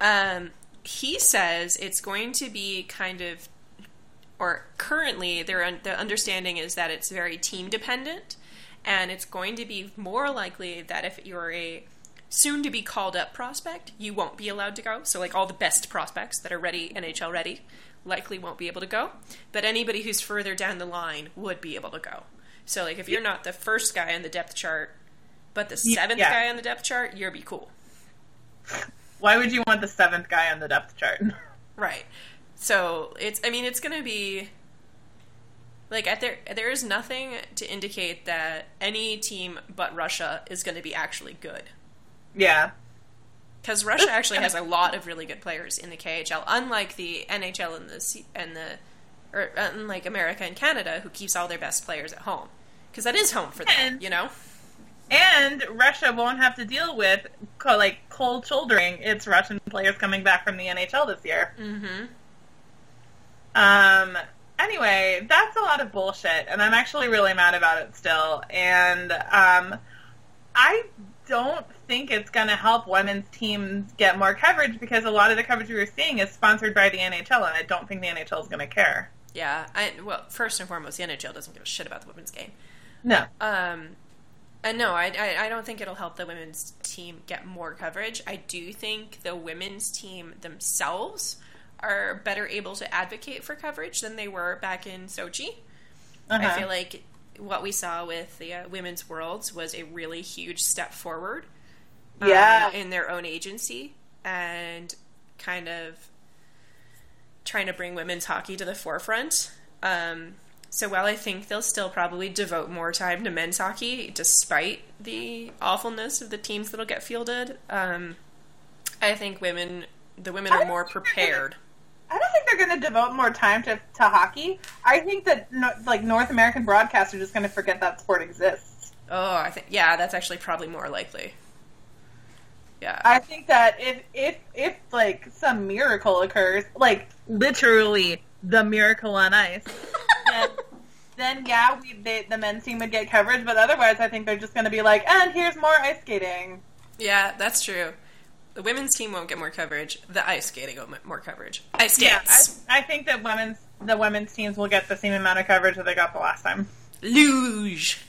Um, he says it's going to be kind of, or currently their the understanding is that it's very team dependent, and it's going to be more likely that if you're a soon to be called up prospect, you won't be allowed to go. So like all the best prospects that are ready NHL ready likely won't be able to go, but anybody who's further down the line would be able to go. So like if you're not the first guy on the depth chart, but the seventh yeah. guy on the depth chart, you'll be cool. Why would you want the seventh guy on the depth chart? Right. So it's I mean it's going to be like at there there is nothing to indicate that any team but Russia is going to be actually good. yeah. Cuz Russia actually has a lot of really good players in the KHL unlike the NHL and the C- and the or unlike America and Canada who keeps all their best players at home. Cuz that is home for them, And- you know. And Russia won't have to deal with like cold shouldering its Russian players coming back from the NHL this year. Mhm. Um. Anyway, that's a lot of bullshit, and I'm actually really mad about it still. And um, I don't think it's going to help women's teams get more coverage because a lot of the coverage we were seeing is sponsored by the NHL, and I don't think the NHL is going to care. Yeah, I well, first and foremost, the NHL doesn't give a shit about the women's game. No. Um, and no, I, I, I don't think it'll help the women's team get more coverage. I do think the women's team themselves are better able to advocate for coverage than they were back in Sochi. I Uh-huh. feel like what we saw with the uh, women's worlds was a really huge step forward. um, Yeah. in their own agency and kind of trying to bring women's hockey to the forefront. Um, so while I think they'll still probably devote more time to men's hockey, despite the awfulness of the teams that'll get fielded, um, I think women, the women are more think they're gonna- prepared. I don't think they're going to devote more time to, to hockey. I think that no, like North American broadcasts are just going to forget that sport exists. Oh, I think yeah, that's actually probably more likely. Yeah. I think that if if if like some miracle occurs, like literally the miracle on ice, then, then yeah, we they, the men's team would get coverage. But otherwise, I think they're just going to be like, and here's more ice skating. yeah, that's true. The women's team won't get more coverage. The ice skating will get more coverage. Ice Yeah, dance. I, I think that women's the women's teams will get the same amount of coverage that they got the last time. Luge.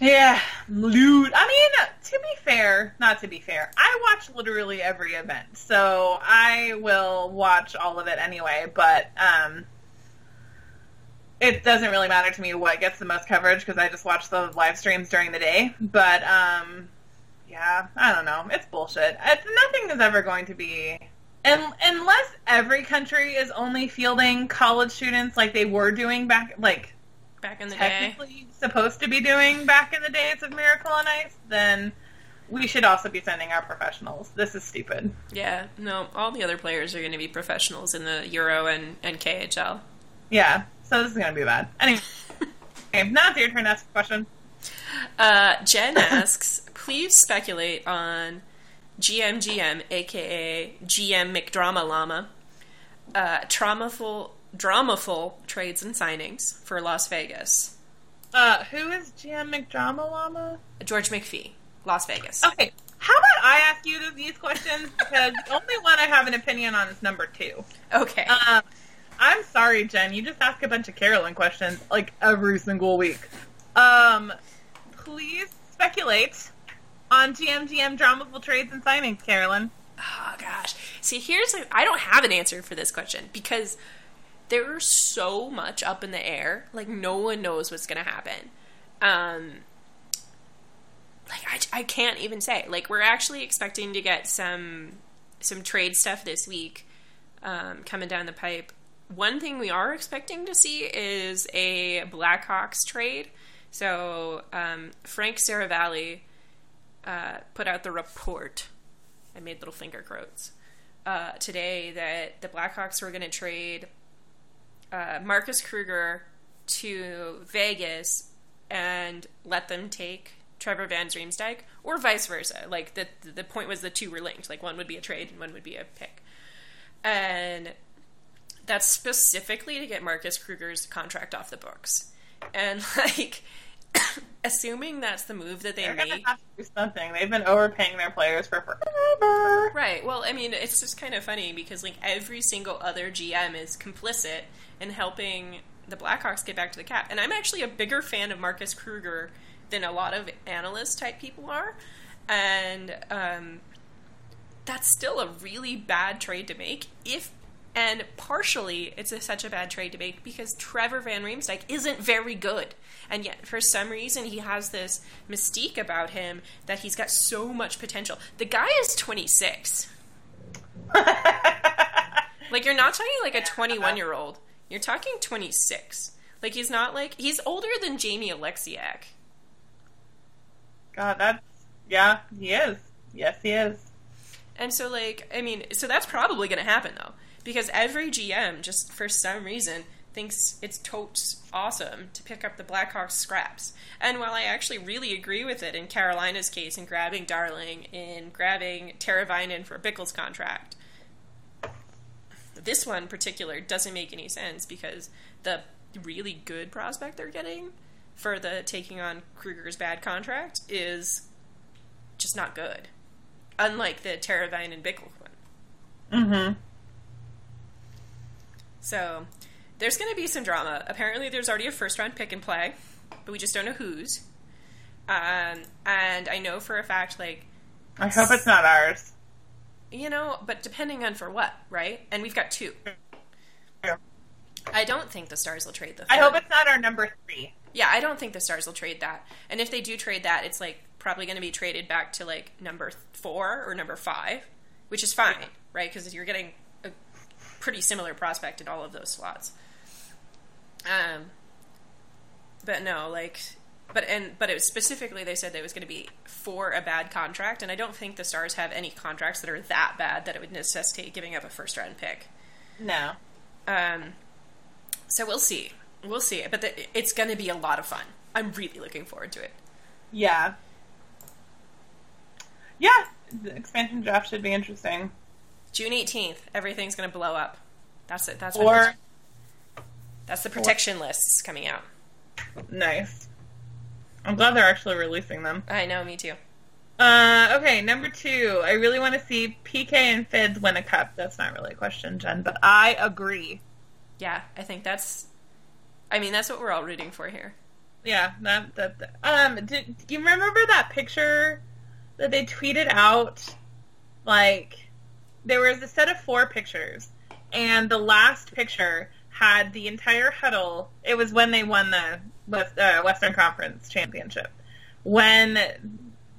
Yeah, luge. I mean, to be fair, not to be fair, I watch literally every event, so I will watch all of it anyway. But um, it doesn't really matter to me what gets the most coverage because I just watch the live streams during the day. But um, yeah, I don't know. It's bullshit. It's, nothing is ever going to be. And unless every country is only fielding college students like they were doing back, like Back in the day. technically supposed to be doing back in the days of Miracle on Ice, then we should also be sending our professionals. This is stupid. Yeah, no, all the other players are going to be professionals in the Euro and, and KHL. Yeah, so this is going to be bad. Anyway, okay, now it's your turn to ask a question. Uh, Jen asks, please speculate on GMGM, aka GM McDrama Llama, uh, traumaful, dramaful trades and signings for Las Vegas. Uh, who is GM McDrama Llama? George McPhee, Las Vegas. Okay, how about I ask you these questions because the only one I have an opinion on is number two. Okay. Um, I'm sorry, Jen. You just ask a bunch of Carolyn questions like every single week. Um, please speculate on GMGM dramaful trades and signings, Carolyn. Oh gosh. See, here's I don't have an answer for this question because there's so much up in the air. Like no one knows what's going to happen. Um like I, I can't even say. Like we're actually expecting to get some some trade stuff this week um, coming down the pipe. One thing we are expecting to see is a Blackhawks trade. So um, Frank Seravalli uh, put out the report. I made little finger quotes uh, today that the Blackhawks were going to trade uh, Marcus Kruger to Vegas and let them take Trevor Van Riemsdyk, or vice versa. Like the the point was the two were linked. Like one would be a trade and one would be a pick, and that's specifically to get Marcus Kruger's contract off the books. And like, assuming that's the move that they They're gonna have to do something. They've been overpaying their players for forever. Right. Well, I mean, it's just kind of funny because like every single other GM is complicit in helping the Blackhawks get back to the cap. And I'm actually a bigger fan of Marcus Kruger than a lot of analyst type people are. And um, that's still a really bad trade to make if and partially it's a, such a bad trade to make because Trevor Van Riemsdyk isn't very good. And yet, for some reason, he has this mystique about him that he's got so much potential. The guy is 26. Like, you're not talking like a 21 year old. You're talking 26. Like, he's not like. He's older than Jamie Oleksiak. God, that's yeah, he is. Yes, he is. And so, like, I mean, so that's probably going to happen, though. Because every GM, just for some reason, thinks it's totes awesome to pick up the Blackhawks scraps. And while I actually really agree with it in Carolina's case in grabbing Darling, in grabbing Teravainen for Bickell's contract, this one in particular doesn't make any sense because the really good prospect they're getting for the taking on Kruger's bad contract is just not good. Unlike the Teravainen and Bickle one. Mm-hmm. So there's going to be some drama. Apparently, there's already a first round pick and play, but we just don't know whose. Um, and I know for a fact, like, I hope it's not ours. you know, but depending on for what, right? And we've got two. Yeah. I don't think the Stars will trade the. I hope it's not our number three. Yeah, I don't think the Stars will trade that. And if they do trade that, it's like probably going to be traded back to like number four or number five, which is fine, right? Because you're getting pretty similar prospect in all of those slots. Um, but no, like, but and but it was specifically they said that it was going to be for a bad contract, and I don't think the Stars have any contracts that are that bad that it would necessitate giving up a first round pick. No. Um, so we'll see. We'll see. But the, it's going to be a lot of fun. I'm really looking forward to it. Yeah. Yeah, the expansion draft should be interesting. June 18th, everything's going to blow up. That's it. That's what Or that's the protection lists coming out. nice. I'm glad they're actually releasing them. I know, me too. Uh, okay, number two. I really want to see PK and Fids win a cup. That's not really a question, Jen, but I agree. Yeah, I think that's. I mean, that's what we're all rooting for here. Yeah, that that. that- Um, did do you remember that picture that they tweeted out? Like, there was a set of four pictures, and the last picture had the entire huddle. It was when they won the West, uh, Western Conference championship. When,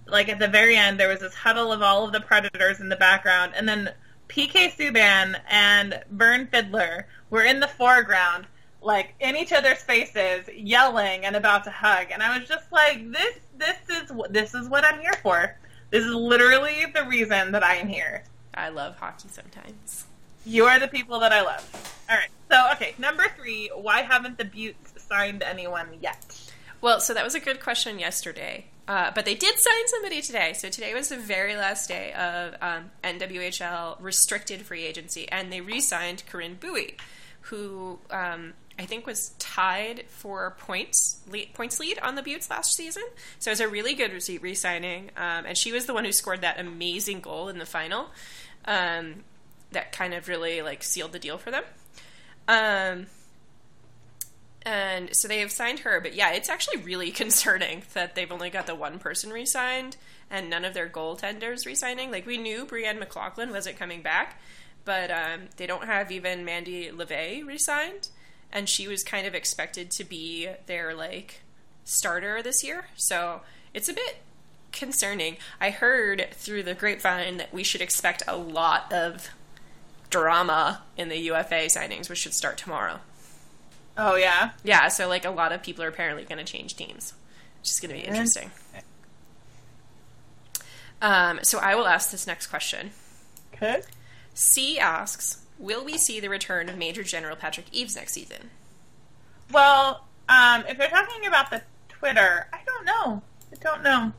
like at the very end, there was this huddle of all of the Predators in the background, and then PK Subban and Vern Fiddler were in the foreground, like in each other's faces, yelling and about to hug. And I was just like, this, this is this is what I'm here for. This is literally the reason that I am here. I love hockey sometimes. You are the people that I love. All right. So, okay, number three. Why haven't the Beauts signed anyone yet? Well, so that was a good question yesterday. Uh, but they did sign somebody today. So today was the very last day of um, NWHL restricted free agency, and they re-signed Corinne Buie, who um, I think was tied for points lead, points lead on the Beauts last season. So it was a really good re- re-signing, um, and she was the one who scored that amazing goal in the final. Um, that kind of really like sealed the deal for them. Um, and so they have signed her, but yeah, it's actually really concerning that they've only got the one person re-signed and none of their goaltenders re-signing. Like we knew Brianne McLaughlin wasn't coming back, but um, they don't have even Mandy Leveille re-signed, and she was kind of expected to be their like starter this year. So it's a bit concerning. I heard through the grapevine that we should expect a lot of drama in the UFA signings, which should start tomorrow. Oh yeah. Yeah, so like a lot of people are apparently going to change teams, which is going to be interesting. Um, so I will ask this next question. Okay. C asks, "Will we see the return of Major General Patrick Eaves next season?" Well, um, if they're talking about the Twitter, I don't know. I don't know.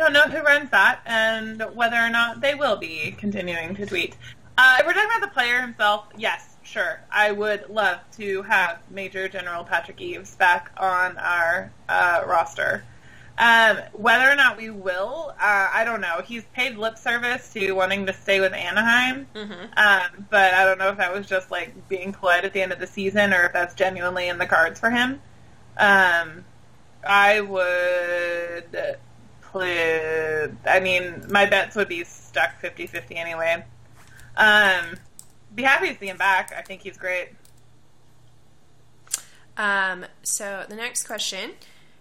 Don't know who runs that and whether or not they will be continuing to tweet. Uh, if we're talking about the player himself, yes, sure. I would love to have Major General Patrick Eaves back on our uh, roster. Um, whether or not we will, uh, I don't know. He's paid lip service to wanting to stay with Anaheim, Mm-hmm. um, but I don't know if that was just like being polite at the end of the season or if that's genuinely in the cards for him. Um, I would play. I mean, my bets would be stuck 50-50 anyway. Um, be happy to see him back. I think he's great. Um, so the next question: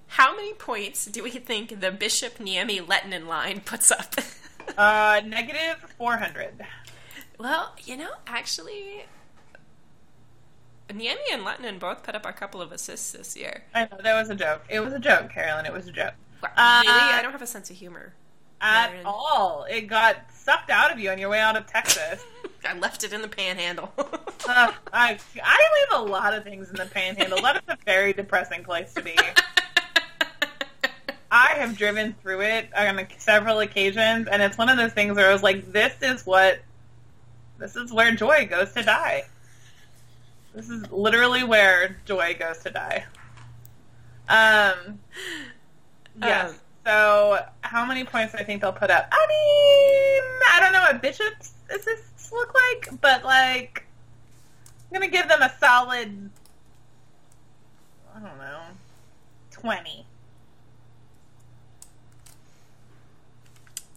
How many points do we think the Bishop Niemi Lehtonen line puts up? Uh, negative 400. well, you know, actually, Niemi and Lehtonen both put up a couple of assists this year. I know, that was a joke. It was a joke, Carolyn. It was a joke. Uh, really, I don't have a sense of humor. At Aaron. all. It got sucked out of you on your way out of Texas. I left it in the panhandle. Uh, I I leave a lot of things in the panhandle. That is a very depressing place to be. I have driven through it on several occasions, and it's one of those things where I was like, "This is what, this is where joy goes to die. This is literally where joy goes to die." Um. Yes. Um, so, how many points do I think they'll put up? I mean, I don't know what Bishop's assists look like, but like, I'm gonna give them a solid. I don't know, twenty.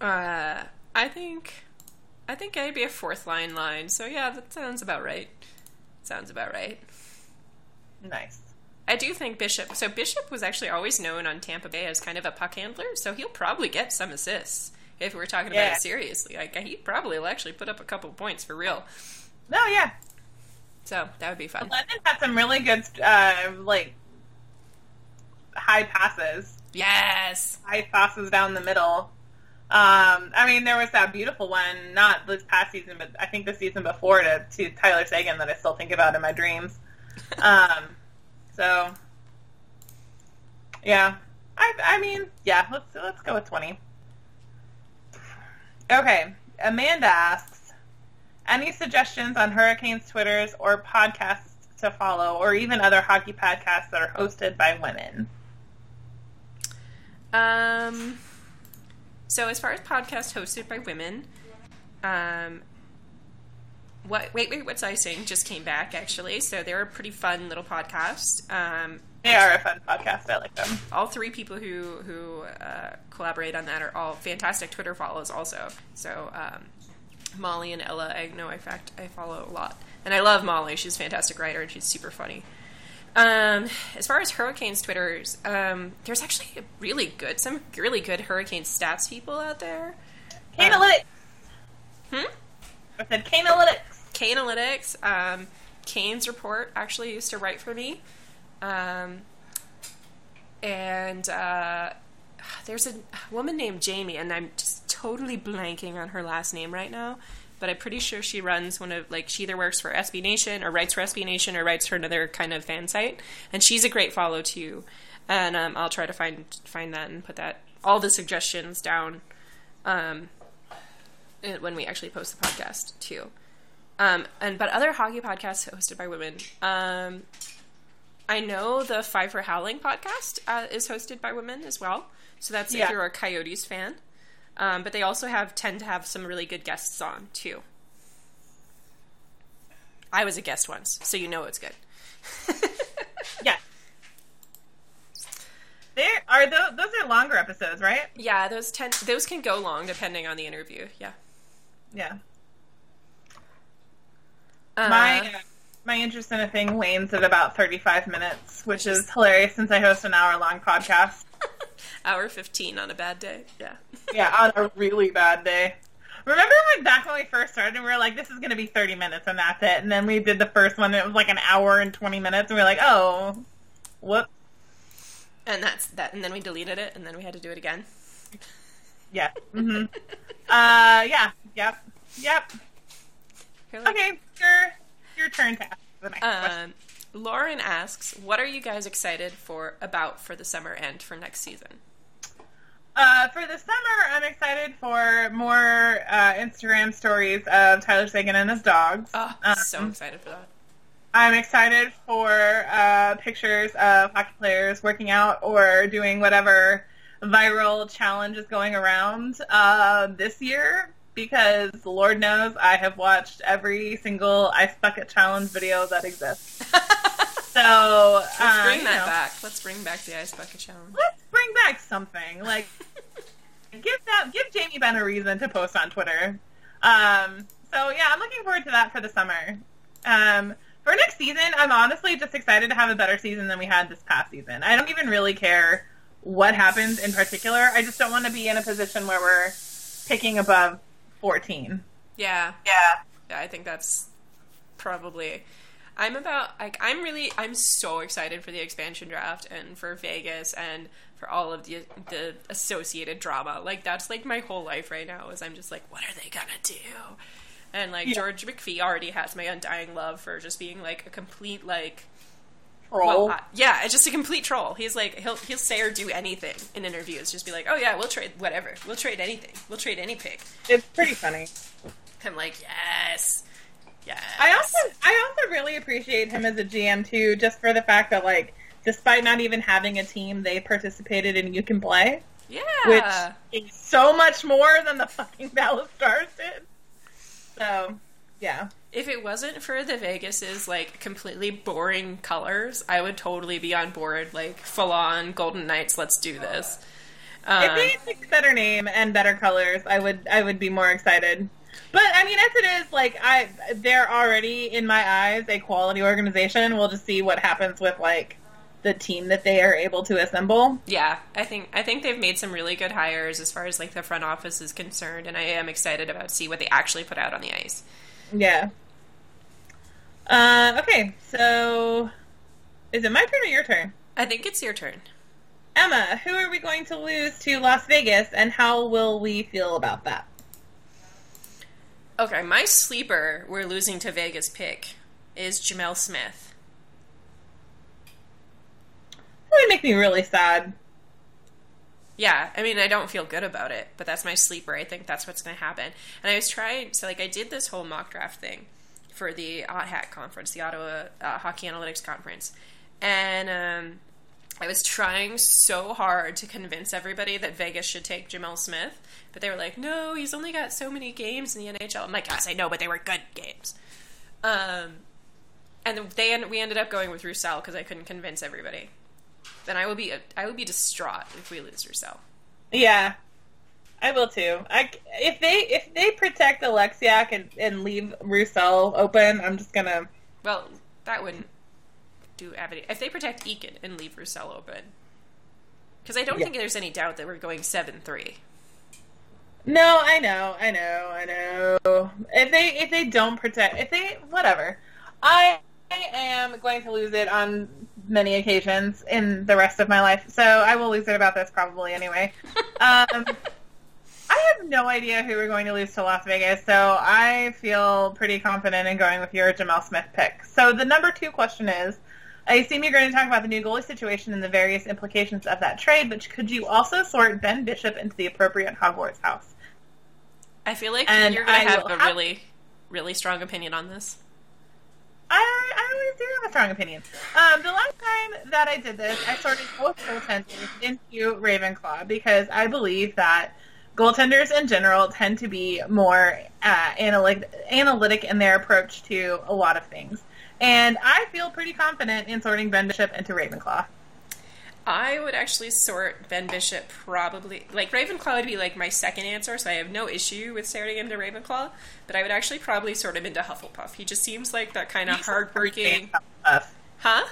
Uh, I think, I think I'd be a fourth line line. So yeah, that sounds about right. Sounds about right. Nice. I do think Bishop. So Bishop was actually always known on Tampa Bay as kind of a puck handler. So he'll probably get some assists if we're talking about it seriously. Like he probably will actually put up a couple points for real. No, yeah. So that would be fun. Lennon had some really good, uh, like, high passes. Yes. high passes down the middle. Um, I mean, there was that beautiful one, not this past season, but I think the season before to, to Tyler Seguin that I still think about in my dreams. Um, so, yeah, I, I mean, yeah, let's let's go with twenty. Okay, Amanda asks, any suggestions on Hurricanes Twitters or podcasts to follow, or even other hockey podcasts that are hosted by women? Um, so as far as podcasts hosted by women, um, what wait wait what's icing just came back actually, so they're a pretty fun little podcast. Um, They are a fun podcast. I like them. all three people who who uh, collaborate on that are all fantastic Twitter follows also. So um, Molly and Ella, I know in fact I follow a lot, and I love Molly. She's a fantastic writer and she's super funny. Um, as far as Hurricanes Twitters, um, there's actually a really good, some really good Hurricane stats people out there. Canalytics. Hmm. I said. K Analytics, um, Kane's report actually used to write for me. Um, and uh, there's a woman named Jamie, and I'm just totally blanking on her last name right now. But I'm pretty sure she runs one of like she either works for SB Nation or writes for SB Nation or writes for another kind of fan site, and she's a great follow too. And um, I'll try to find find that and put that all the suggestions down um, when we actually post the podcast too. Um, and but other hockey podcasts hosted by women. Um, I know the Five for Howling podcast uh, is hosted by women as well. So that's Yeah. if you're a Coyotes fan. Um, but they also have tend to have some really good guests on too. I was a guest once, so you know it's good. Yeah. There are those. Those are longer episodes, right? yeah, those tend those can go long depending on the interview. Yeah. Yeah. Uh, My uh, my interest in a thing wanes at about thirty five minutes, which is hilarious since I host an hour long podcast. hour fifteen on a bad day. Yeah. yeah, on a really bad day. Remember when back when we first started, and we were like, "This is going to be thirty minutes, and that's it." And then we did the first one, and it was like an hour and twenty minutes, and we were like, "Oh, whoop, and that's that. And then we deleted it, and then we had to do it again. yeah, hmm uh, yeah, yep, yep." Like, Okay, your your turn to ask the next question. Um, Lauren asks, "What are you guys excited for about for the summer and for next season?" Uh, for the summer, I'm excited for more uh, Instagram stories of Tyler Seguin and his dogs. Oh, Um, so excited for that. I'm excited for uh, pictures of hockey players working out or doing whatever viral challenge is going around uh, this year because Lord knows I have watched every single ice bucket challenge video that exists. So Let's uh, bring that know, back. Let's bring back the ice bucket challenge. Let's bring back something like give that give Jamie Benn a reason to post on Twitter. Um, so yeah, I'm looking forward to that for the summer. Um, for next season, I'm honestly just excited to have a better season than we had this past season. I don't even really care what happens in particular. I just don't want to be in a position where we're picking above 14. Yeah, Yeah. yeah. I think that's probably. I'm about like I'm really I'm so excited for the expansion draft and for Vegas and for all of the the associated drama. Like that's like my whole life right now is I'm just like what are they gonna do? And like Yeah. George McPhee already has my undying love for just being like a complete like Troll. well yeah it's just a complete troll. He's like he'll he'll say or do anything in interviews. Just be like oh yeah we'll trade whatever we'll trade anything we'll trade any pick. it's pretty funny. I'm like yes yes. I also I also really appreciate him as a GM too, just for the fact that like despite not even having a team, they participated in You Can Play, yeah which is so much more than the fucking Dallas Stars did. So yeah, If it wasn't for the Vegas's like completely boring colors, I would totally be on board. Like full on Golden Knights, let's do this. Um, if they had a better name and better colors, I would I would be more excited. But I mean, as it is, like I, they're already in my eyes a quality organization. We'll just see what happens with like the team that they are able to assemble. yeah, I think I think they've made some really good hires as far as like the front office is concerned, and I am excited about see what they actually put out on the ice. Yeah. Uh, okay, so is it my turn or your turn? I think it's your turn. Emma, who are we going to lose to Las Vegas, and how will we feel about that? Okay, my sleeper we're losing to Vegas pick is Gemel Smith. That would make me really sad. Yeah, I mean, I don't feel good about it, but that's my sleeper. I think that's what's going to happen. And I was trying, so like, I did this whole mock draft thing for the OTHAC conference, the Ottawa uh, Hockey Analytics Conference, and um, I was trying so hard to convince everybody that Vegas should take Gemel Smith, but they were like, "No, he's only got so many games in the NHL." I'm like, "Yes, I know, but they were good games." Um, and they we ended up going with Roussel because I couldn't convince everybody. Then I would be I would be distraught if we lose Roussel. Yeah, I will too. I if they if they protect Oleksiak and, and leave Roussel open, I'm just gonna. Well, that wouldn't do. If they protect Eakin and leave Roussel open, because I don't Yeah. think there's any doubt that we're going seven three. No, I know, I know, I know. If they if they don't protect, if they whatever, I am going to lose it on many occasions in the rest of my life. So I will lose it about this probably anyway. Um, I have no idea who we're going to lose to Las Vegas, so I feel pretty confident in going with your Gemel Smith pick. So the number two question is. I assume you're going to talk about the new goalie situation and the various implications of that trade, but could you also sort Ben Bishop into the appropriate Hogwarts house? I feel like And you're gonna I have a have- really, really strong opinion on this. I, I always do have a strong opinion. Um, the last time that I did this, I sorted both goaltenders into Ravenclaw because I believe that goaltenders in general tend to be more uh, analytic, analytic in their approach to a lot of things. And I feel pretty confident in sorting Ben Bishop into Ravenclaw. I would actually sort Ben Bishop probably like Ravenclaw would be like my second answer, so I have no issue with sorting him to Ravenclaw. But I would actually probably sort him into Hufflepuff. He just seems like that kind of He's hardworking, Hufflepuff. huh?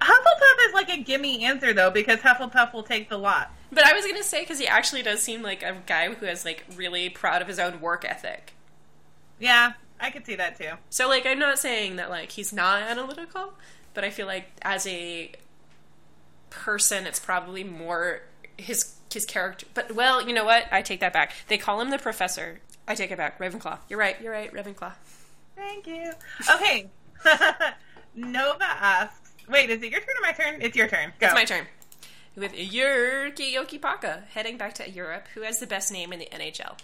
Hufflepuff is like a gimme answer though because Hufflepuff will take the lot. But I was gonna say because he actually does seem like a guy who is like really proud of his own work ethic. Yeah, I could see that too. So like I'm not saying that like he's not analytical, but I feel like as a person it's probably more his his character. But well, you know what? I take that back. They call him the professor. I take it back. Ravenclaw. You're right. You're right. Ravenclaw. Thank you. Okay. Nova asks, wait, is it your turn or my turn? It's your turn. Go. It's my turn. With Jyrki Jokipakka heading back to Europe, who has the best name in the NHL?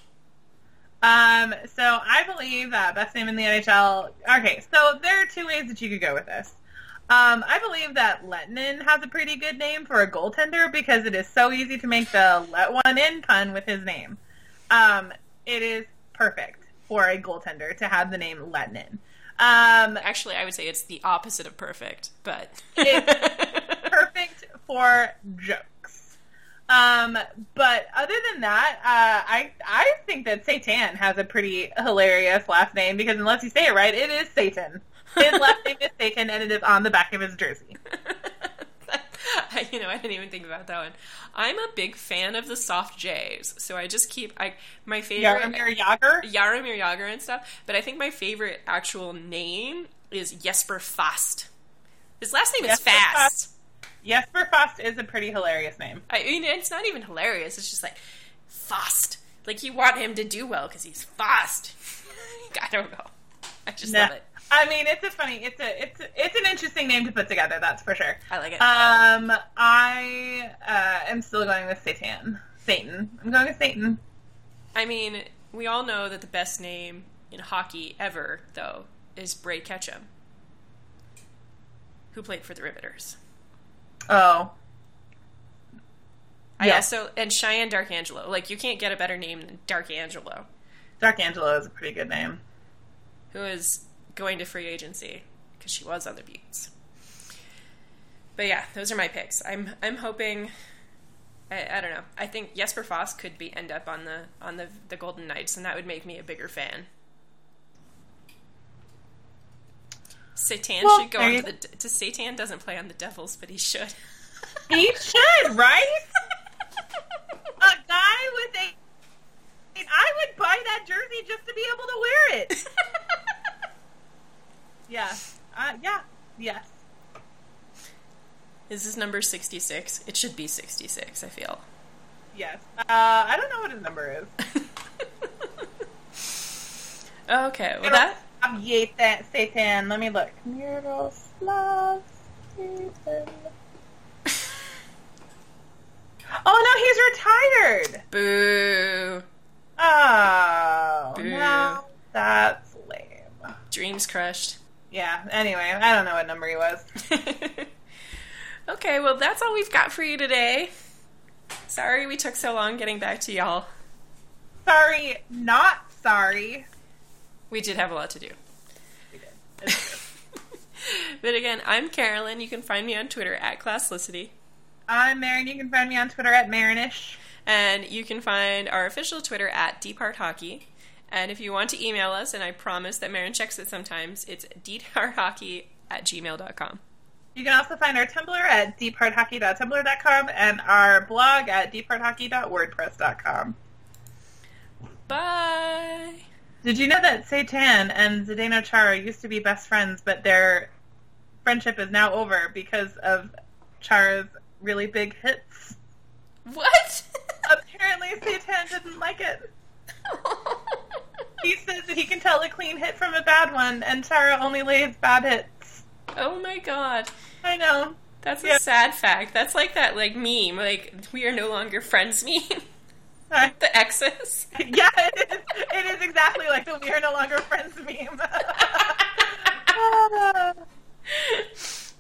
Um, so I believe that best name in the NHL. Okay, so there are two ways that you could go with this. Um, I believe that Lehtonen has a pretty good name for a goaltender because it is so easy to make the let one in pun with his name. Um, it is perfect for a goaltender to have the name Lehtonen. Um, Actually, I would say it's the opposite of perfect, but it's perfect for jokes. Um, but other than that, uh, I I think that Satan has a pretty hilarious last name because unless you say it right, it is Satan. His last name is taken, and it is on the back of his jersey. You know, I didn't even think about that one. I'm a big fan of the soft J's, so I just keep I my favorite Jaromir Jagr. Jaromir Jagr and stuff. But I think my favorite actual name is Jesper Fast. His last name is Fast. Fast. Jesper Fast is a pretty hilarious name. I mean, it's not even hilarious. It's just like fast. Like you want him to do well because he's fast. I don't know. I just Nah. love it. I mean, it's a funny, it's a, it's, a, it's an interesting name to put together. That's for sure. I like it. Um, I uh, am still going with Satan. Satan. I'm going with Satan. I mean, we all know that the best name in hockey ever, though, is Bray Ketchum, who played for the Riveters. Oh, I Yeah. So and Shiann Dark Darkangelo. Like you can't get a better name than Dark Darkangelo, Dark Angelo is a pretty good name. who is going to free agency because she was on the Beauts. But yeah, those are my picks. I'm I'm hoping. I, I don't know. I think Jesper Fast could be end up on the on the the Golden Knights, and that would make me a bigger fan. Satan Well, should go on to the. To Satan doesn't play on the Devils, but he should. He should, right? a guy with a. I would buy that jersey just to be able to wear it. Yeah. Uh, yeah. Yes. Is this number sixty six? It should be sixty six. I feel. Yes. Uh, I don't know what his number is. Okay, well that Satan. Satan. Let me look. Miroslav Satan. Oh no, he's retired. Boo. Oh Boo. no, that's lame. Dreams crushed. Yeah. Anyway, I don't know what number he was. okay, well, that's all we've got for you today. Sorry we took so long getting back to y'all. Sorry, not sorry. We did have a lot to do. We did. But again, I'm Carolyn. You can find me on Twitter at Classlicity. I'm Marin. You can find me on Twitter at Marinish. And you can find our official Twitter at Deep Heart Hockey. And if you want to email us, and I promise that Marin checks it sometimes, it's deephearthockey at gmail.com. You can also find our Tumblr at deephearthockey.tumblr.com and our blog at deephearthockey.wordpress.com. Bye! Did you know that Satan and Zdeno Chara used to be best friends, but their friendship is now over because of Chara's really big hits? What? Apparently, Satan didn't like it. He says that he can tell a clean hit from a bad one, and Chara only lays bad hits. oh my god. I know. That's a sad fact. That's like that like meme, like we are no longer friends meme. I- the exes. yeah, it is, it is exactly like the "We Are No Longer Friends" meme. That-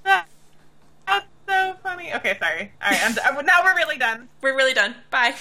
ah. That's so funny. Okay, sorry. All right, I'm, I'm, now we're really done. We're really done. Bye.